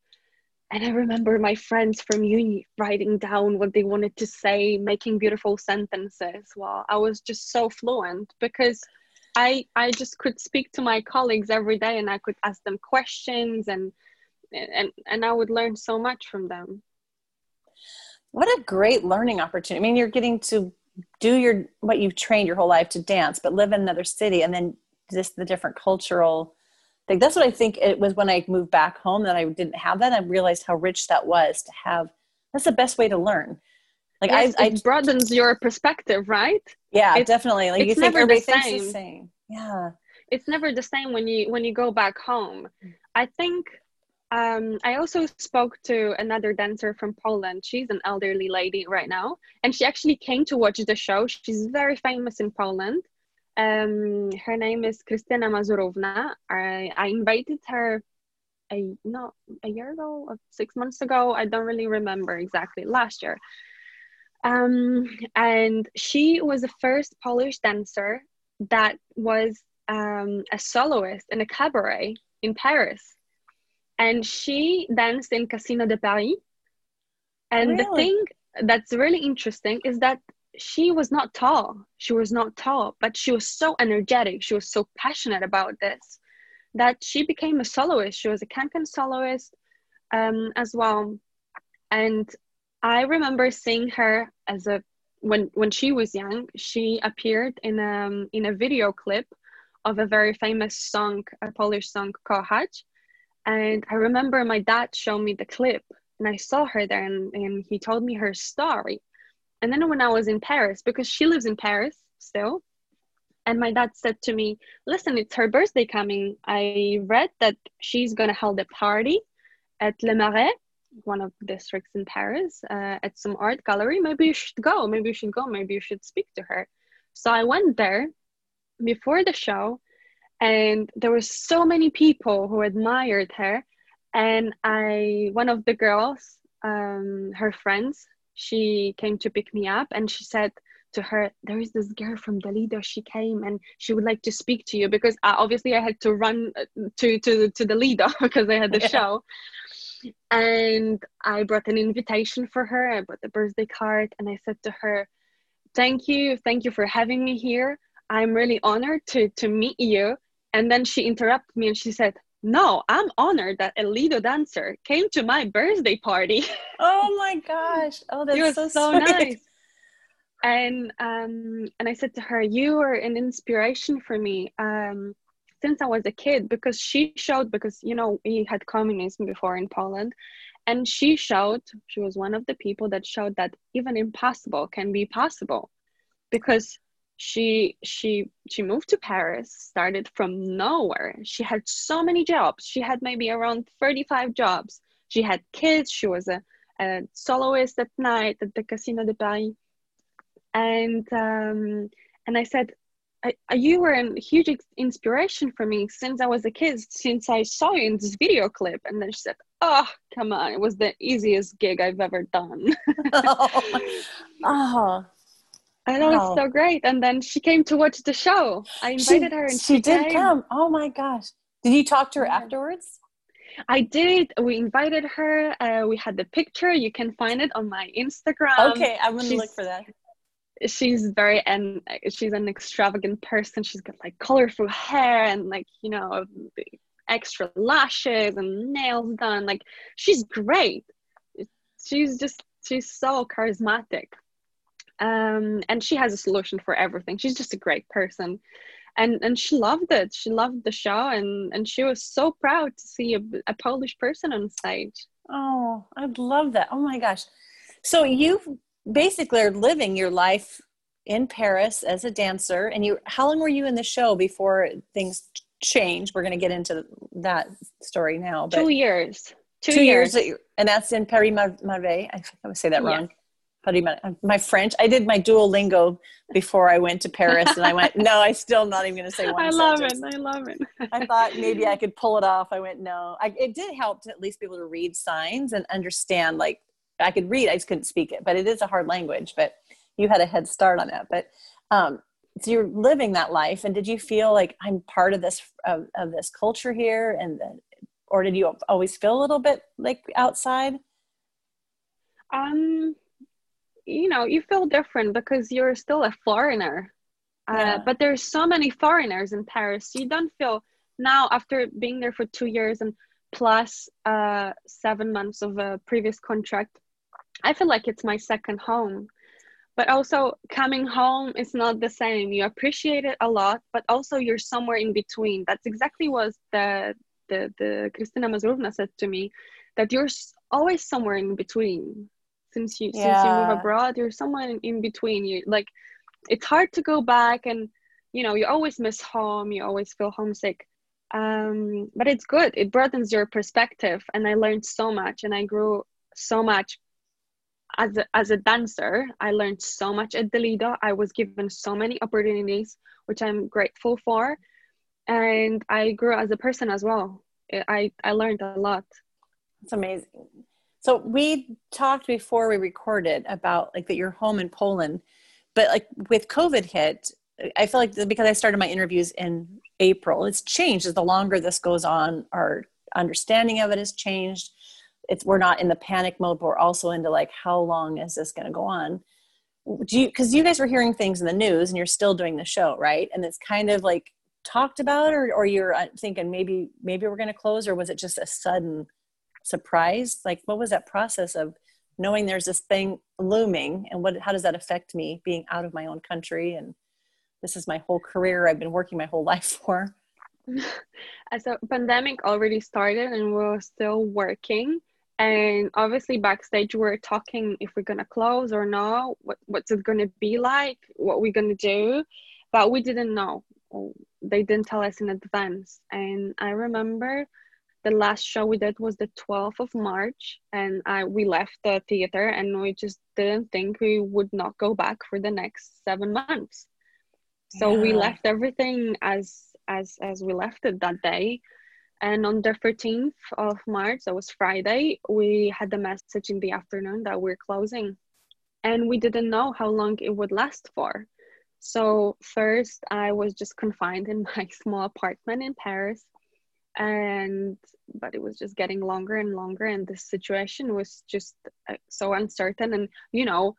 [SPEAKER 3] and i remember my friends from uni writing down what they wanted to say making beautiful sentences well i was just so fluent because i i just could speak to my colleagues every day and i could ask them questions and and and i would learn so much from them
[SPEAKER 2] What a great learning opportunity. I mean, you're getting to do your what you've trained your whole life to dance, but live in another city and then just the different cultural thing. That's what I think it was when I moved back home that I didn't have that. I realized how rich that was to have that's the best way to learn. Like
[SPEAKER 3] yes,
[SPEAKER 2] I, I
[SPEAKER 3] it broadens your perspective right
[SPEAKER 2] yeah,
[SPEAKER 3] it's-
[SPEAKER 2] definitely. Like you think
[SPEAKER 3] never the
[SPEAKER 2] everybody thinks the
[SPEAKER 3] same.
[SPEAKER 2] same. Yeah.
[SPEAKER 3] it's never the same when you when you go back home mm. i think um, i also spoke to another dancer from poland she's an elderly lady right now and she actually came to watch the show she's very famous in poland um, her name is Krystyna Mazurowna. I, I invited her a a year ago or six months ago. I don't really remember exactly. Last year, um, and she was the first Polish dancer that was um, a soloist in a cabaret in Paris. And she danced in Casino de Paris. And the thing that's really interesting is that she was not tall. She was not tall, but she was so energetic. She was so passionate about this that she became a soloist. She was a cancan soloist um, as well. and I remember seeing her as a when when she was young. She appeared in um in a video clip of a very famous song, a Polish song, Kochać. And I remember my dad showed me the clip and I saw her there and, and he told me her story. And then when I was in Paris, because she lives in Paris still, and my dad said to me, Listen, it's her birthday coming. I read that she's going to hold a party at Le Marais, one of the districts in Paris, uh, at some art gallery. Maybe you should go. Maybe you should go. Maybe you should speak to her. So I went there before the show and there were so many people who admired her. And i one of the girls um, her friends she came to pick me up and she said to her there is this girl from the Lido she came and she would like to speak to you because uh, obviously i had to run uh, to to to the Lido because i had the yeah. show. And i brought an invitation for her. I brought the birthday card and i said to her thank you. Thank you for having me here. I'm really honored to to meet you and then she interrupted me and she said, No, I'm honored that a Lido dancer came to my birthday party.
[SPEAKER 2] Oh my gosh. Oh, that's
[SPEAKER 3] it was
[SPEAKER 2] so,
[SPEAKER 3] so nice. And um, and I said to her, You were an inspiration for me. Um, since I was a kid, because she showed, because you know, we had communism before in Poland, and she showed, she was one of the people that showed that even impossible can be possible because she she she moved to paris started from nowhere. She had so many jobs. She had maybe around 35 jobs. She had kids. She was a, a soloist at night at the casino de paris. And um, and i said I, you were a huge inspiration for me since I was a kid, since I saw you in this video clip. And then she said, Oh, come on, it was the easiest gig I've ever done.
[SPEAKER 2] oh, oh,
[SPEAKER 3] I know wow. it's so great. And then she came to watch the show. I invited
[SPEAKER 2] she,
[SPEAKER 3] her, and
[SPEAKER 2] she,
[SPEAKER 3] she
[SPEAKER 2] did
[SPEAKER 3] came.
[SPEAKER 2] come. Oh my gosh! Did you talk to her yeah. afterwards?
[SPEAKER 3] I did. We invited her. Uh, we had the picture. You can find it on my Instagram.
[SPEAKER 2] Okay, I'm gonna she's, look for that.
[SPEAKER 3] She's very and she's an extravagant person. She's got like colorful hair and like you know extra lashes and nails done. Like she's great. She's just she's so charismatic um, and she has a solution for everything. She's just a great person. And and she loved it. She loved the show and and she was so proud to see a, a polish person on stage.
[SPEAKER 2] Oh i'd love that. Oh my gosh. So you basically are living your life in paris as a dancer and you how long were you in the show before things changed? We're going to get into that story now
[SPEAKER 3] but two years.
[SPEAKER 2] Two, two years, years. and that's in paris marais i would say that wrong. yeah my, my French. I did my Duolingo before I went to Paris, and I went, no, I still not even going to say one.
[SPEAKER 3] I love sentence. it. I love it.
[SPEAKER 2] I thought maybe I could pull it off. I went, no. I, it did help to at least be able to read signs and understand. Like I could read, I just couldn't speak it. But it is a hard language. But you had a head start on that. But um, so you're living that life, and did you feel like I'm part of this of, of this culture here, and or did you always feel a little bit like outside?
[SPEAKER 3] Um you know you feel different because you're still a foreigner. Uh, yeah. uh, but there's so many foreigners in paris. You don't feel now after being there for two years and plus uh, seven months of a previous contract i feel like it's my second home. But also coming home is not the same. You appreciate it a lot but also you're somewhere in between. That's exactly what the the, the Krystyna Mazurowna said to me that you're always somewhere in between since you yeah. since you move abroad you're somewhere in, in between you. Like it's hard to go back and you know you always miss home you always feel homesick. Um, but it's good. It broadens your perspective and i learned so much and i grew so much as a, as a dancer. I learned so much at the lido i was given so many opportunities which i'm grateful for. And i grew as a person as well. I i learned a lot.
[SPEAKER 2] It's amazing so we talked before we recorded about like that you're home in Poland, but like with COVID hit, I feel like because I started my interviews in April, it's changed as the longer this goes on. Our understanding of it has changed. It's we're not in the panic mode, but we're also into like how long is this going to go on? Do you because you guys were hearing things in the news and you're still doing the show, right? And it's kind of like talked about, or or you're uh, thinking maybe maybe we're going to close, or was it just a sudden surprised? Like, what was that process of knowing there's this thing looming and what how does that affect me being out of my own country and this is my whole career I've been working my whole life for.
[SPEAKER 3] As a pandemic already started and we are still working and obviously backstage we are talking if we're gonna close or not what, what's it gonna be like what we're gonna do but we didn't know they didn't tell us in advance and i remember the last show we did was the 12th of march and I, we left the theater and we just didn't think we would not go back for the next seven months so yeah. we left everything as as as we left it that day and on the 13th of March, that was Friday, we had the message in the afternoon that we're closing. And we didn't know how long it would last for. So, first, I was just confined in my small apartment in Paris. And, but it was just getting longer and longer. And the situation was just uh, so uncertain. And, you know,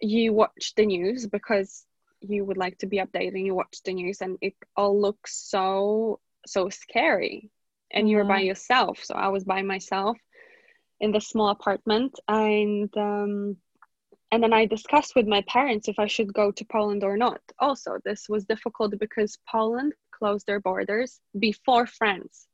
[SPEAKER 3] you watch the news because you would like to be updated and you watch the news and it all looks so so scary and you're by mm-hmm. yourself so i was by myself in the small apartment and um, and then i discussed with my parents if i should go to poland or not also this was difficult because poland closed their borders before france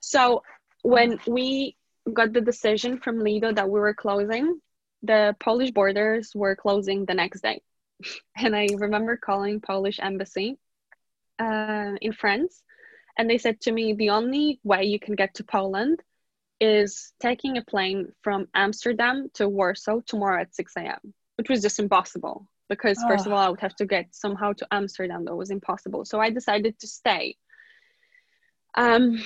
[SPEAKER 3] so when we got the decision from lido that we were closing the polish borders were closing the next day and i remember calling polish embassy uh, in france and they said to me, the only way you can get to Poland is taking a plane from Amsterdam to Warsaw tomorrow at 6 a.m., which was just impossible because, oh. first of all, I would have to get somehow to Amsterdam. That was impossible. So I decided to stay. Um,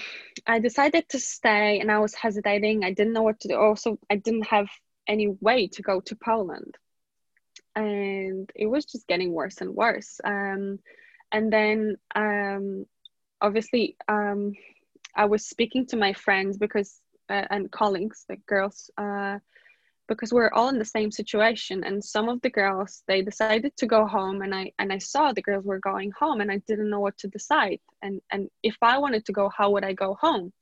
[SPEAKER 3] I decided to stay and I was hesitating. I didn't know what to do. Also, I didn't have any way to go to Poland. And it was just getting worse and worse. Um, and then um, obviously um, I was speaking to my friends because uh, and colleagues, the girls, uh, because we're all in the same situation. And some of the girls they decided to go home, and I and I saw the girls were going home, and I didn't know what to decide. And and if I wanted to go, how would I go home?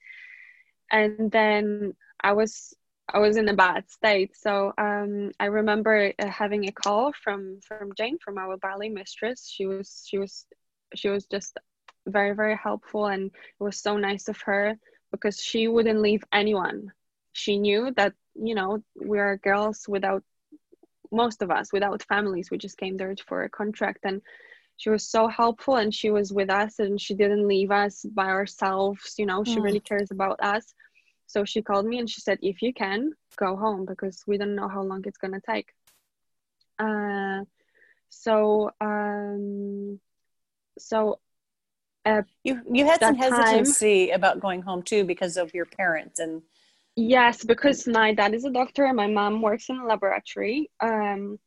[SPEAKER 3] And then I was I was in a bad state. So um, I remember uh, having a call from from Jane, from our ballet mistress. She was she was she was just very very helpful and it was so nice of her because she wouldn't leave anyone she knew that you know we are girls without most of us without families. We just came there for a contract and she was so helpful and she was with us and she didn't leave us by ourselves you know she mm. really cares about us. So she called me and she said if you can go home because we don't know how long it's going to take. Uh, so um, so
[SPEAKER 2] uh, you you had some hesitancy time, about going home too because of your parents and
[SPEAKER 3] yes because my dad is a doctor and my mom works in a laboratory um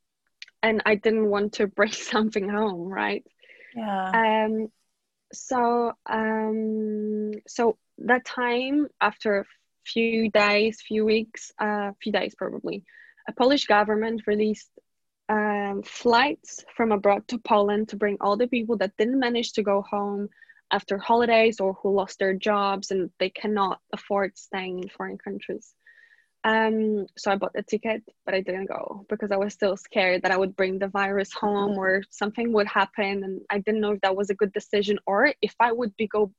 [SPEAKER 3] and i didn't want to bring something home right?
[SPEAKER 2] Yeah.
[SPEAKER 3] Um so um so that time after a few days few weeks a uh, few days probably a polish government released um, flights from abroad to Poland to bring all the people that didn't manage to go home after holidays or who lost their jobs and they cannot afford staying in foreign countries. Um, so I bought a ticket, but I didn't go because I was still scared that I would bring the virus home or something would happen, and I didn't know if that was a good decision or if I would be go,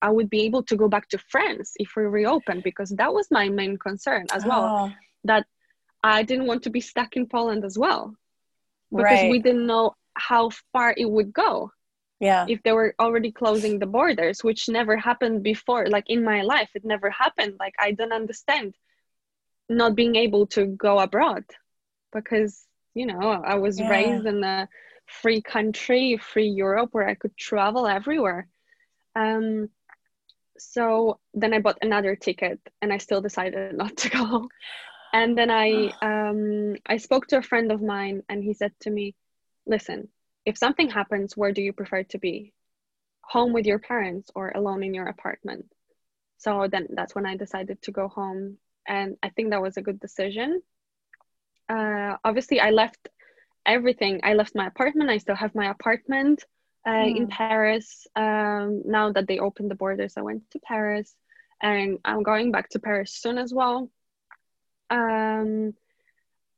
[SPEAKER 3] I would be able to go back to France if we reopen because that was my main concern as well. Oh. That I didn't want to be stuck in Poland as well because right. we didn't know how far it would go
[SPEAKER 2] yeah.
[SPEAKER 3] if they were already closing the borders which never happened before like in my life it never happened. Like i don't understand not being able to go abroad because you know i was yeah. raised in a free country free europe where i could travel everywhere. Um so then i bought another ticket and i still decided not to go. And then i um i spoke to a friend of mine and he said to me listen if something happens, where do you prefer to be? Home with your parents or alone in your apartment? So then that's when I decided to go home. And I think that was a good decision. Uh, obviously, I left everything. I left my apartment. I still have my apartment uh, mm. in Paris. Um, now that they opened the borders, I went to Paris and I'm going back to Paris soon as well. Um,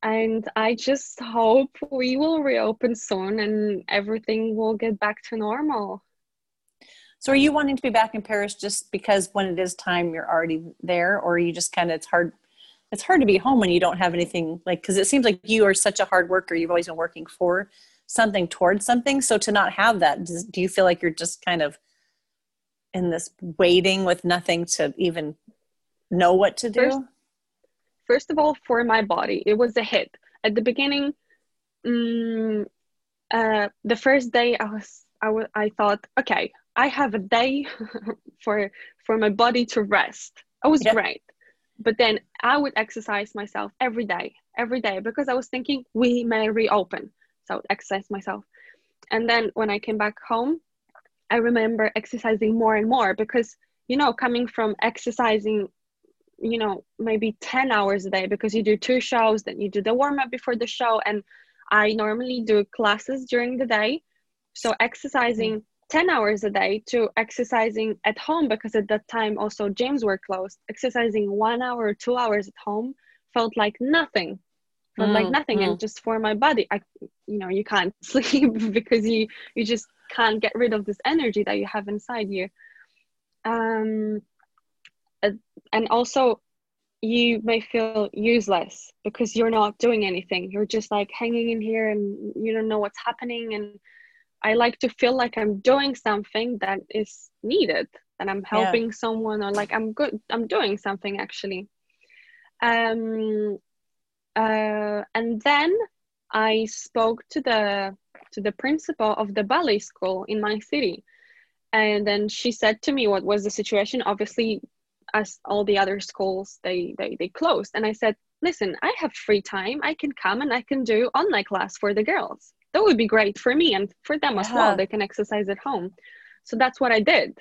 [SPEAKER 3] and I just hope we will reopen soon and everything will get back to normal.
[SPEAKER 2] So, are you wanting to be back in Paris just because when it is time you're already there, or are you just kind of it's hard? It's hard to be home when you don't have anything like because it seems like you are such a hard worker. You've always been working for something towards something. So to not have that, does, do you feel like you're just kind of in this waiting with nothing to even know what to do?
[SPEAKER 3] First, first of all, for my body, it was a hit at the beginning. Um, uh, the first day, I was, I was, I thought, okay, I have a day for for my body to rest. It was yeah. great, but then I would exercise myself every day, every day because I was thinking we may reopen, so I would exercise myself. And then when I came back home, I remember exercising more and more because you know coming from exercising you know maybe 10 hours a day because you do two shows then you do the warm up before the show and i normally do classes during the day so exercising mm. 10 hours a day to exercising at home because at that time also gyms were closed exercising one hour or two hours at home felt like nothing felt mm, like nothing mm. and just for my body i you know you can't sleep because you you just can't get rid of this energy that you have inside you um and also you may feel useless because you're not doing anything. You're just like hanging in here and you don't know what's happening. And i like to feel like i'm doing something that is needed and i'm helping yeah. someone or like i'm good i'm doing something actually. Um uh and then i spoke to the to the principal of the ballet school in my city. And then she said to me what was the situation. Obviously as all the other schools they, they they closed. And i said listen i have free time. I can come and i can do online class for the girls. That would be great for me and for them yeah. as well. They can exercise at home. So that's what i did.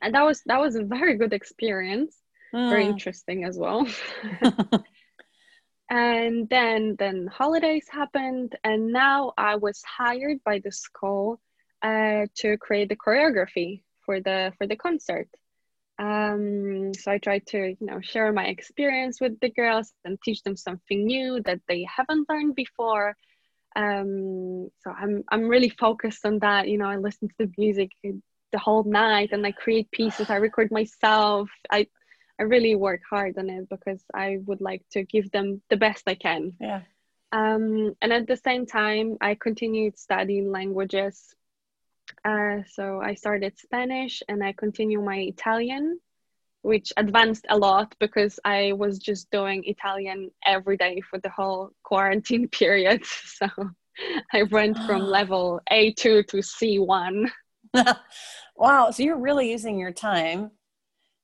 [SPEAKER 3] And that was that was a very good experience. Mm. very interesting as well. And then then holidays happened and now i was hired by the school uh, to create the choreography for the for the concert um, so I try to, you know, share my experience with the girls and teach them something new that they haven't learned before. Um, so I'm I'm really focused on that. You know, I listen to the music the whole night and I create pieces. I record myself. I I really work hard on it because I would like to give them the best I can.
[SPEAKER 2] Yeah.
[SPEAKER 3] Um, and at the same time, I continued studying languages uh, so I started Spanish and I continue my Italian, which advanced a lot because I was just doing Italian every day for the whole quarantine period. So I went from level A2 to C1.
[SPEAKER 2] wow. So you're really using your time.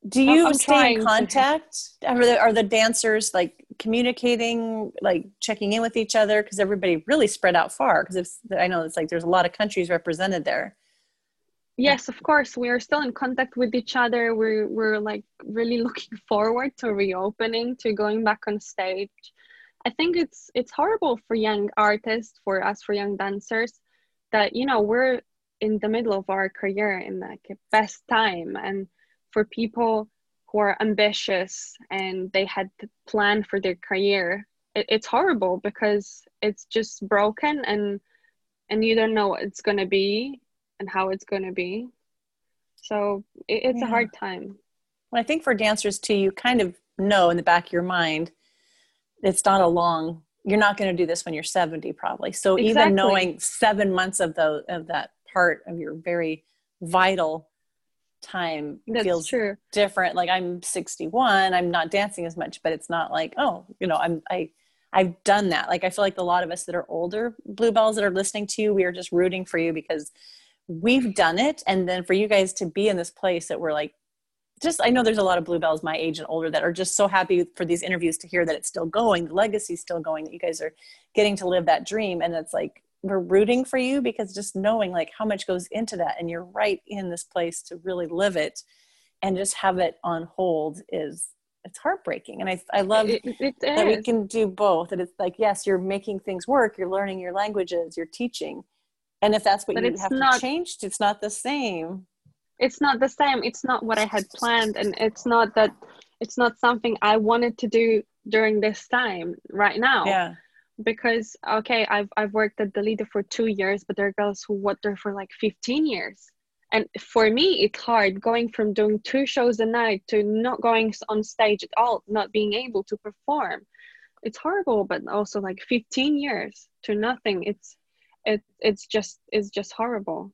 [SPEAKER 2] Do you I'm stay in contact? To... Are, the, are the dancers like communicating, like checking in with each other? Because everybody really spread out far. Because I know it's like there's a lot of countries represented there
[SPEAKER 3] yes of course we are still in contact with each other. We're, we're like really looking forward to reopening to going back on stage. I think it's it's horrible for young artists for us for young dancers that you know we're in the middle of our career in like best time. And for people who are ambitious and they had planned for their career it, it's horrible because it's just broken and and you don't know what it's going to be and how it's going to be. So it, it's yeah. a hard time.
[SPEAKER 2] Well, I think for dancers too, you kind of know in the back of your mind, it's not a long. You're not going to do this when you're 70, probably. So exactly. even knowing seven months of the of that part of your very vital time
[SPEAKER 3] That's
[SPEAKER 2] feels
[SPEAKER 3] true.
[SPEAKER 2] different. Like I'm 61, I'm not dancing as much, but it's not like oh, you know, I'm I I've done that. Like I feel like a lot of us that are older bluebells that are listening to you, we are just rooting for you because we've done it. And then for you guys to be in this place that we're like just i know there's a lot of bluebells my age and older that are just so happy for these interviews to hear that it's still going the legacy's still going that you guys are getting to live that dream. And it's like we're rooting for you because just knowing like how much goes into that and you're right in this place to really live it and just have it on hold is it's heartbreaking. And i, I love
[SPEAKER 3] it, it
[SPEAKER 2] that we can do both. And it's like yes you're making things work. You're learning your languages. You're teaching and if that's what but you have not, to change, it's not the same.
[SPEAKER 3] It's not the same. It's not what I had planned, and it's not that. It's not something I wanted to do during this time right now
[SPEAKER 2] Yeah.
[SPEAKER 3] because okay I've, I've worked at the Lido for two years but there are girls who worked there for like 15 years and for me it's hard going from doing two shows a night to not going on stage at all not being able to perform it's horrible but also like 15 years to nothing it's it, it's just it's just horrible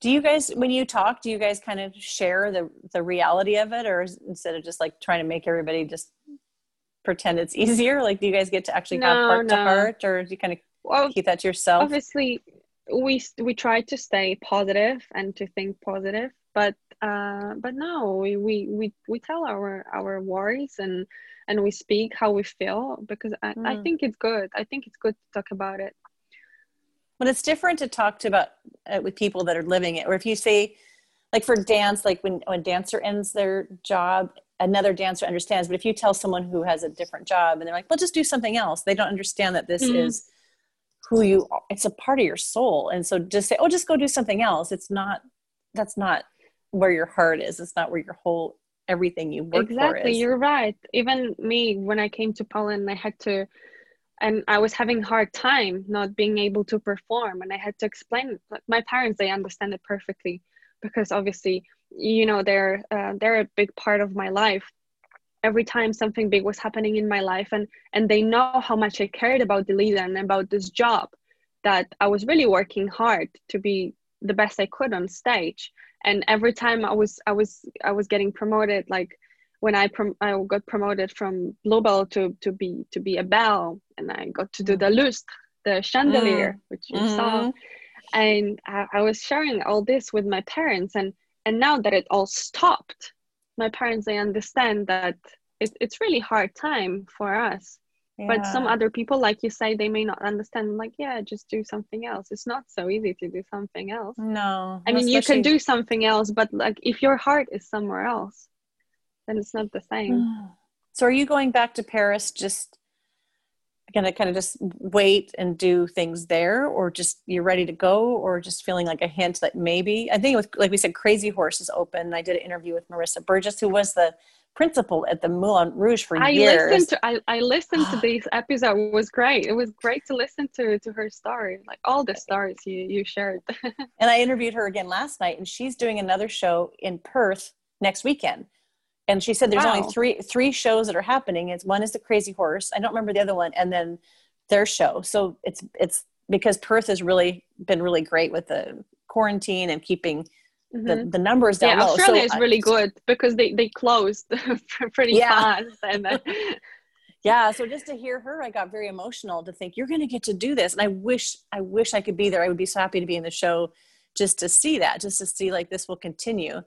[SPEAKER 2] Do you guys, when you talk, do you guys kind of share the the reality of it, or is, instead of just like trying to make everybody just pretend it's easier? Like, do you guys get to actually have
[SPEAKER 3] No,
[SPEAKER 2] heart to heart, or do you kind of
[SPEAKER 3] well
[SPEAKER 2] keep that to yourself?
[SPEAKER 3] obviously we we try to stay positive and to think positive but uh but no we we we, we tell our our worries and and we speak how we feel because I, I
[SPEAKER 2] Mm.
[SPEAKER 3] think it's good i think it's good to talk about it
[SPEAKER 2] But it's different to talk to about uh, with people that are living it. Or if you say, like for dance, like when when dancer ends their job, another dancer understands. But if you tell someone who has a different job and they're like, "Well, just do something else," they don't understand that this
[SPEAKER 3] Mhm.
[SPEAKER 2] is who you. Are. It's a part of your soul, and so just say, "Oh, just go do something else." It's not. That's not where your heart is. It's not where your whole everything you work for
[SPEAKER 3] exactly you're right even me when i came to poland i had to and i was having hard time not being able to perform and i had to explain. My parents they understand it perfectly because obviously you know they're uh, they're a big part of my life every time something big was happening in my life and and they know how much i cared about the Lido and about this job that i was really working hard to be the best i could on stage and every time i was i was i was getting promoted like when i prom- i got promoted from bluebell to to be to be a bell and i got to do the lustre the chandelier which you saw.
[SPEAKER 2] Mhm.
[SPEAKER 3] and I, I was sharing all this with my parents and and now that it all stopped my parents they understand that it, it's really hard time for us. But some other people like you say they may not understand. Like yeah just do something else. It's not so easy to do something else.
[SPEAKER 2] No.
[SPEAKER 3] i mean you can do something else but like if your heart is somewhere else then it's not the same
[SPEAKER 2] So are you going back to Paris just gonna kind of just wait and do things there or just you're ready to go or just feeling like a hint that maybe I think with like we said Crazy Horse is open. I did an interview with Marissa Burgess who was the principal at the Moulin Rouge for
[SPEAKER 3] I
[SPEAKER 2] years.
[SPEAKER 3] listened to I, I listened to this episode. It was great. It was great to listen to to her story, like all the stories you you shared.
[SPEAKER 2] and I interviewed her again last night, and she's doing another show in Perth next weekend. And she said there's
[SPEAKER 3] Wow.
[SPEAKER 2] only three three shows that are happening. It's one is the Crazy Horse. I don't remember the other one, and then their show. So it's it's because Perth has really been really great with the quarantine and keeping the,
[SPEAKER 3] Mhm.
[SPEAKER 2] the numbers down
[SPEAKER 3] yeah,
[SPEAKER 2] low.
[SPEAKER 3] Australia
[SPEAKER 2] so
[SPEAKER 3] is really good because they they closed pretty
[SPEAKER 2] Yeah.
[SPEAKER 3] fast and then,
[SPEAKER 2] yeah so just to hear her i got very emotional to think you're going to get to do this and i wish i wish i could be there i would be so happy to be in the show just to see that just to see like this will continue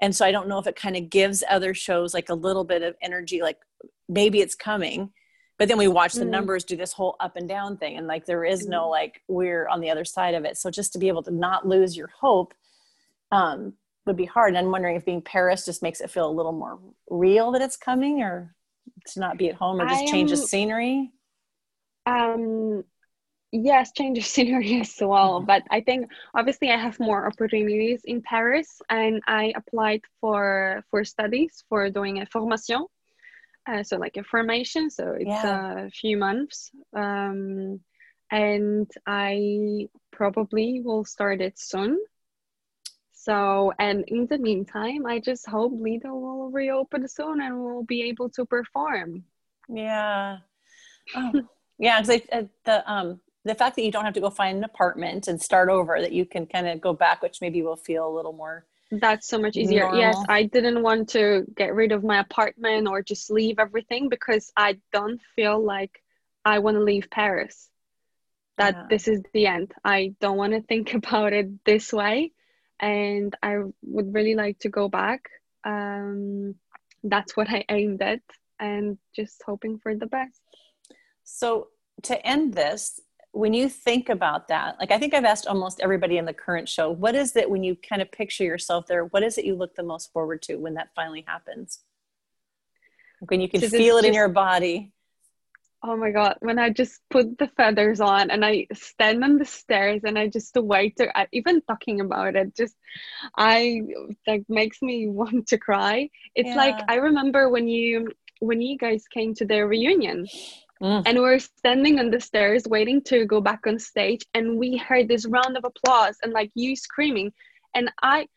[SPEAKER 2] and so i don't know if it kind of gives other shows like a little bit of energy like maybe it's coming but then we watch the
[SPEAKER 3] Mhm.
[SPEAKER 2] numbers do this whole up and down thing and like there is no like we're on the other side of it. So just to be able to not lose your hope um would be hard. And i'm wondering if being paris just makes it feel a little more real that it's coming or to not be at home or just change the scenery?
[SPEAKER 3] Um yes change of scenery as well
[SPEAKER 2] Mhm.
[SPEAKER 3] but i think obviously i have more opportunities in paris and i applied for for studies for doing a formation uh, so like a formation so it's
[SPEAKER 2] Yeah.
[SPEAKER 3] a few months um and i probably will start it soon so and in the meantime i just hope lido will reopen soon and we'll be able to perform
[SPEAKER 2] yeah oh. yeah because uh, the um the fact that you don't have to go find an apartment and start over that you can kind of go back which maybe will feel a little more
[SPEAKER 3] That's so much easier. Yes, I didn't want to get rid of my apartment or just leave everything because I don't feel like I want to leave Paris. That
[SPEAKER 2] Yeah.
[SPEAKER 3] this is the end. I don't want to think about it this way. And I would really like to go back. Um, that's what I aimed at and just hoping for the best.
[SPEAKER 2] So to end this, when you think about that, like I think I've asked almost everybody in the current show, what is it when you kind of picture yourself there? What is it you look the most forward to when that finally happens? Like When you can
[SPEAKER 3] this
[SPEAKER 2] feel it in your body.
[SPEAKER 3] Oh my god, when I just put the feathers on and I stand on the stairs and I just wait to I, even talking about it just I like makes me want to cry. It's like I remember when you when you guys came to the reunion.
[SPEAKER 2] Mm.
[SPEAKER 3] And we were standing on the stairs waiting to go back on stage, and we heard this round of applause and like you screaming. And I,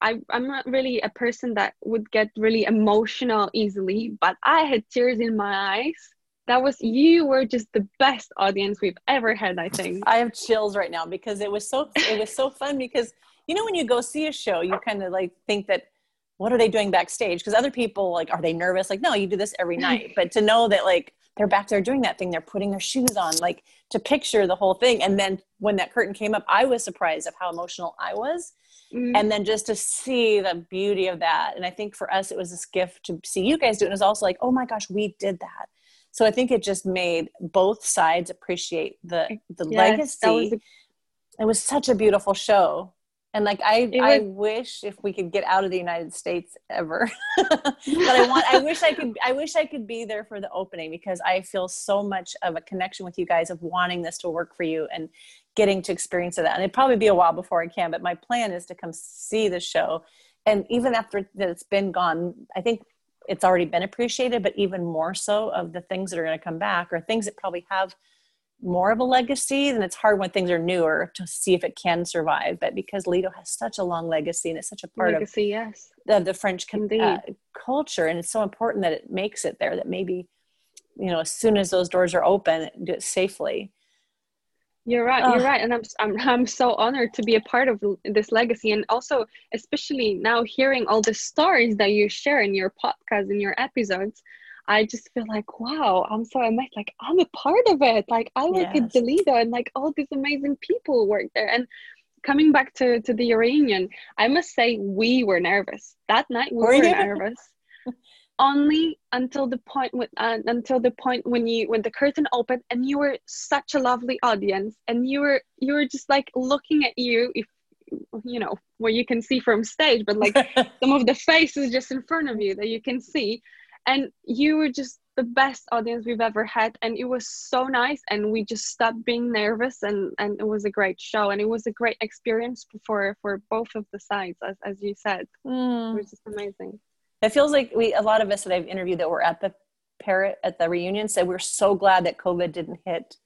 [SPEAKER 3] I, I'm not really a person that would get really emotional easily, but I had tears in my eyes. That was you were just the best audience we've ever had, I think.
[SPEAKER 2] I have chills right now because it was so it was so fun because you know when you go see a show, you kind of like think that what are they doing backstage? Because other people like are they nervous? Like no, you do this every night. But to know that like they're back there doing that thing, they're putting their shoes on, like to picture the whole thing. And then when that curtain came up, I was surprised of how emotional I was.
[SPEAKER 3] Mm.
[SPEAKER 2] And then just to see the beauty of that. And I think for us it was this gift to see you guys do it. And it was also like, oh my gosh, we did that. So I think it just made both sides appreciate the the
[SPEAKER 3] Yes,
[SPEAKER 2] legacy.
[SPEAKER 3] was a-
[SPEAKER 2] it was such a beautiful show. And like I,
[SPEAKER 3] It
[SPEAKER 2] I wish if we could get out of the United States ever, but I want, I wish I could, I wish I could be there for the opening because I feel so much of a connection with you guys of wanting this to work for you and getting to experience that. And it'd probably be a while before I can, but my plan is to come see the show. And even after that it's been gone, I think it's already been appreciated, but even more so of the things that are going to come back or things that probably have more of a legacy then it's hard when things are newer to see if it can survive but because lido has such a long legacy and it's such a part
[SPEAKER 3] legacy, yes.
[SPEAKER 2] of the, the french uh, culture and it's so important that it makes it there that maybe you know as soon as those doors are open do it safely
[SPEAKER 3] You're right.
[SPEAKER 2] Ugh.
[SPEAKER 3] You're right, and I'm I'm I'm so honored to be a part of this legacy, and also especially now hearing all the stories that you share in your podcast and your episodes. I just feel like wow, I'm so amazed. Like I'm a part of it. Like I work
[SPEAKER 2] Yes.
[SPEAKER 3] at Delido, and like all these amazing people work there. And coming back to to the reunion, I must say we were nervous that night. We
[SPEAKER 2] Were
[SPEAKER 3] were, nervous. Only until the point when uh, until the point when you when the curtain opened and you were such a lovely audience and you were you were just like looking at you if you know what you can see from stage but like some of the faces just in front of you that you can see and you were just the best audience we've ever had and it was so nice and we just stopped being nervous and and it was a great show and it was a great experience for for both of the sides as, as you said.
[SPEAKER 2] Mm.
[SPEAKER 3] it was just amazing.
[SPEAKER 2] It feels like we a lot of us that i've interviewed that were at the parrot at the reunion said we're so glad that covid didn't hit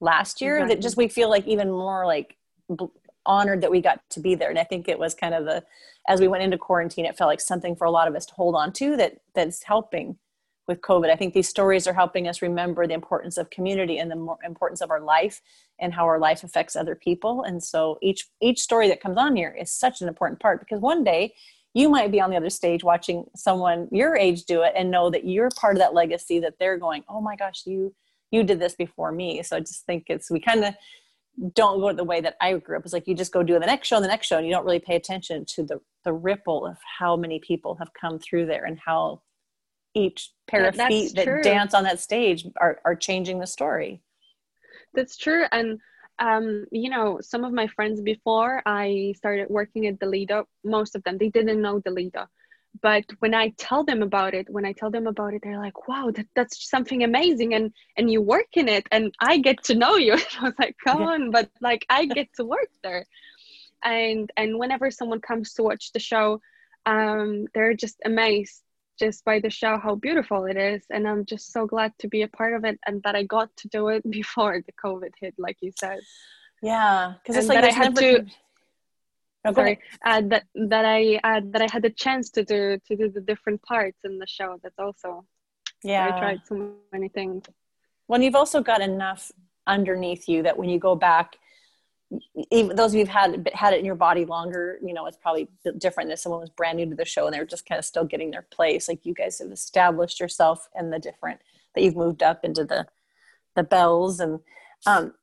[SPEAKER 2] last year that just we feel like even more like bl- honored that we got to be there. And i think it was kind of the as we went into quarantine it felt like something for a lot of us to hold on to that that's helping with covid. I think these stories are helping us remember the importance of community and the importance of our life and how our life affects other people. And so each each story that comes on here is such an important part because one day you might be on the other stage watching someone your age do it and know that you're part of that legacy that they're going oh my gosh you you did this before me. So i just think it's we kind of don't go the way that i grew up it's like you just go do the next show and the next show and you don't really pay attention to the the ripple of how many people have come through there and how each pair
[SPEAKER 3] Yeah,
[SPEAKER 2] of feet that
[SPEAKER 3] true.
[SPEAKER 2] dance on that stage are, are changing the story
[SPEAKER 3] That's true. And, um, you know, some of my friends before I started working at the Delido, most of them, they didn't know Delido. But when I tell them about it, when I tell them about it, they're like, wow, that, that's something amazing. And, and you work in it and I get to know you. I was like, come
[SPEAKER 2] Yeah.
[SPEAKER 3] on, but like I get to work there. And, and whenever someone comes to watch the show, um, they're just amazed just by the show how beautiful it is and i'm just so glad to be a part of it and that i got to do it before the covid hit like you said
[SPEAKER 2] yeah because it's like
[SPEAKER 3] that I had
[SPEAKER 2] never-
[SPEAKER 3] to- Sorry. uh, that that i uh, that i had the chance to do to do the different parts in the show that's also.
[SPEAKER 2] Yeah
[SPEAKER 3] i tried so many things.
[SPEAKER 2] Well, you've also got enough underneath you that when you go back, even those of you who've had had it in your body longer, you know, it's probably different than someone was brand new to the show and they're just kind of still getting their place. Like you guys have established yourself and the different that you've moved up into the the bells and um,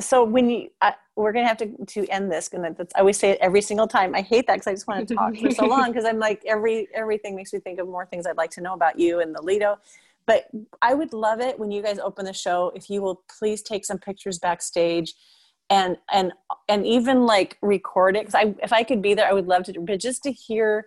[SPEAKER 2] so when you we're gonna have to to end this and that's I always say it every single time. I hate that because I just want to talk for so long because I'm like every everything makes me think of more things I'd like to know about you and the Lido. But I would love it when you guys open the show if you will please take some pictures backstage and and and even like record it because I if I could be there I would love to but just to hear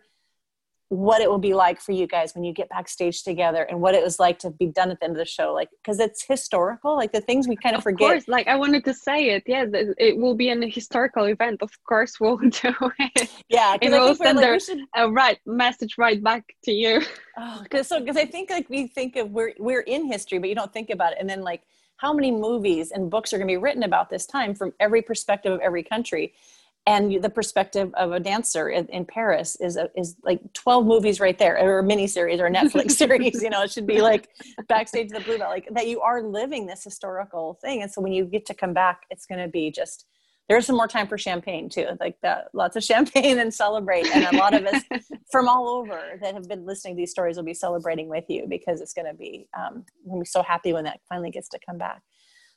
[SPEAKER 2] what it will be like for you guys when you get backstage together and what it was like to be done at the end of the show like because it's historical like the things we kind of,
[SPEAKER 3] of
[SPEAKER 2] forget.
[SPEAKER 3] course, like i wanted to say it yeah it will be an historical event of course we'll do it.
[SPEAKER 2] Yeah
[SPEAKER 3] and we'll send
[SPEAKER 2] like,
[SPEAKER 3] a,
[SPEAKER 2] should...
[SPEAKER 3] right message right back to you.
[SPEAKER 2] Oh because so because i think like we think of we're we're in history but you don't think about it and then like how many movies and books are going to be written about this time from every perspective of every country and the perspective of a dancer in, in Paris is a, is like 12 movies right there or a mini series or a Netflix series you know it should be like backstage the Bluebell like that you are living this historical thing. And so when you get to come back it's going to be just there's some more time for champagne too like that lots of champagne and celebrate. And a lot of us from all over that have been listening to these stories will be celebrating with you because it's going to be um, we'll be so happy when that finally gets to come back.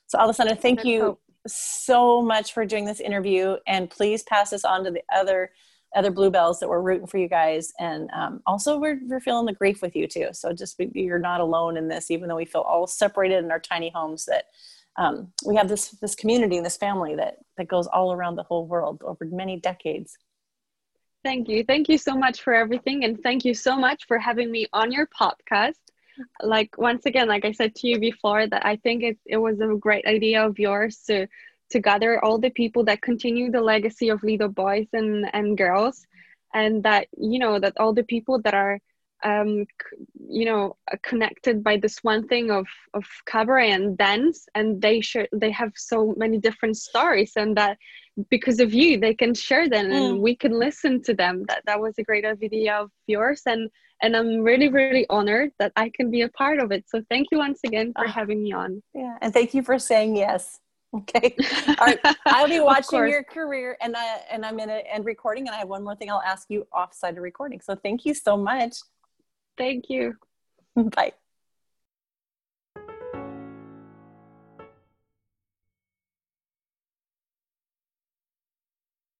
[SPEAKER 2] So Alessandra, thank you hope so much for doing this interview and please pass this on to the other other bluebells that we're rooting for you guys. And um, also we're, we're feeling the grief with you too. So just be, you're not alone in this even though we feel all separated in our tiny homes that um, we have this this community and this family that that goes all around the whole world over many decades.
[SPEAKER 3] Thank you. Thank you so much for everything and thank you so much for having me on your podcast like once again like i said to you before that i think it, it was a great idea of yours to to gather all the people that continue the legacy of Lido boys and and girls. And that you know that all the people that are um you know connected by this one thing of of cabaret and dance. And they share they have so many different stories and that because of you they can share them mm. and we can listen to them. That that was a great idea of yours. And and i'm really really honored that i can be a part of it. So thank you once again for oh, having me on.
[SPEAKER 2] Yeah and thank you for saying yes. Okay. All right. I'll be watching your career and i and i'm in a end recording and i have one more thing i'll ask you offside of recording. So thank you so much.
[SPEAKER 3] Thank you.
[SPEAKER 2] Bye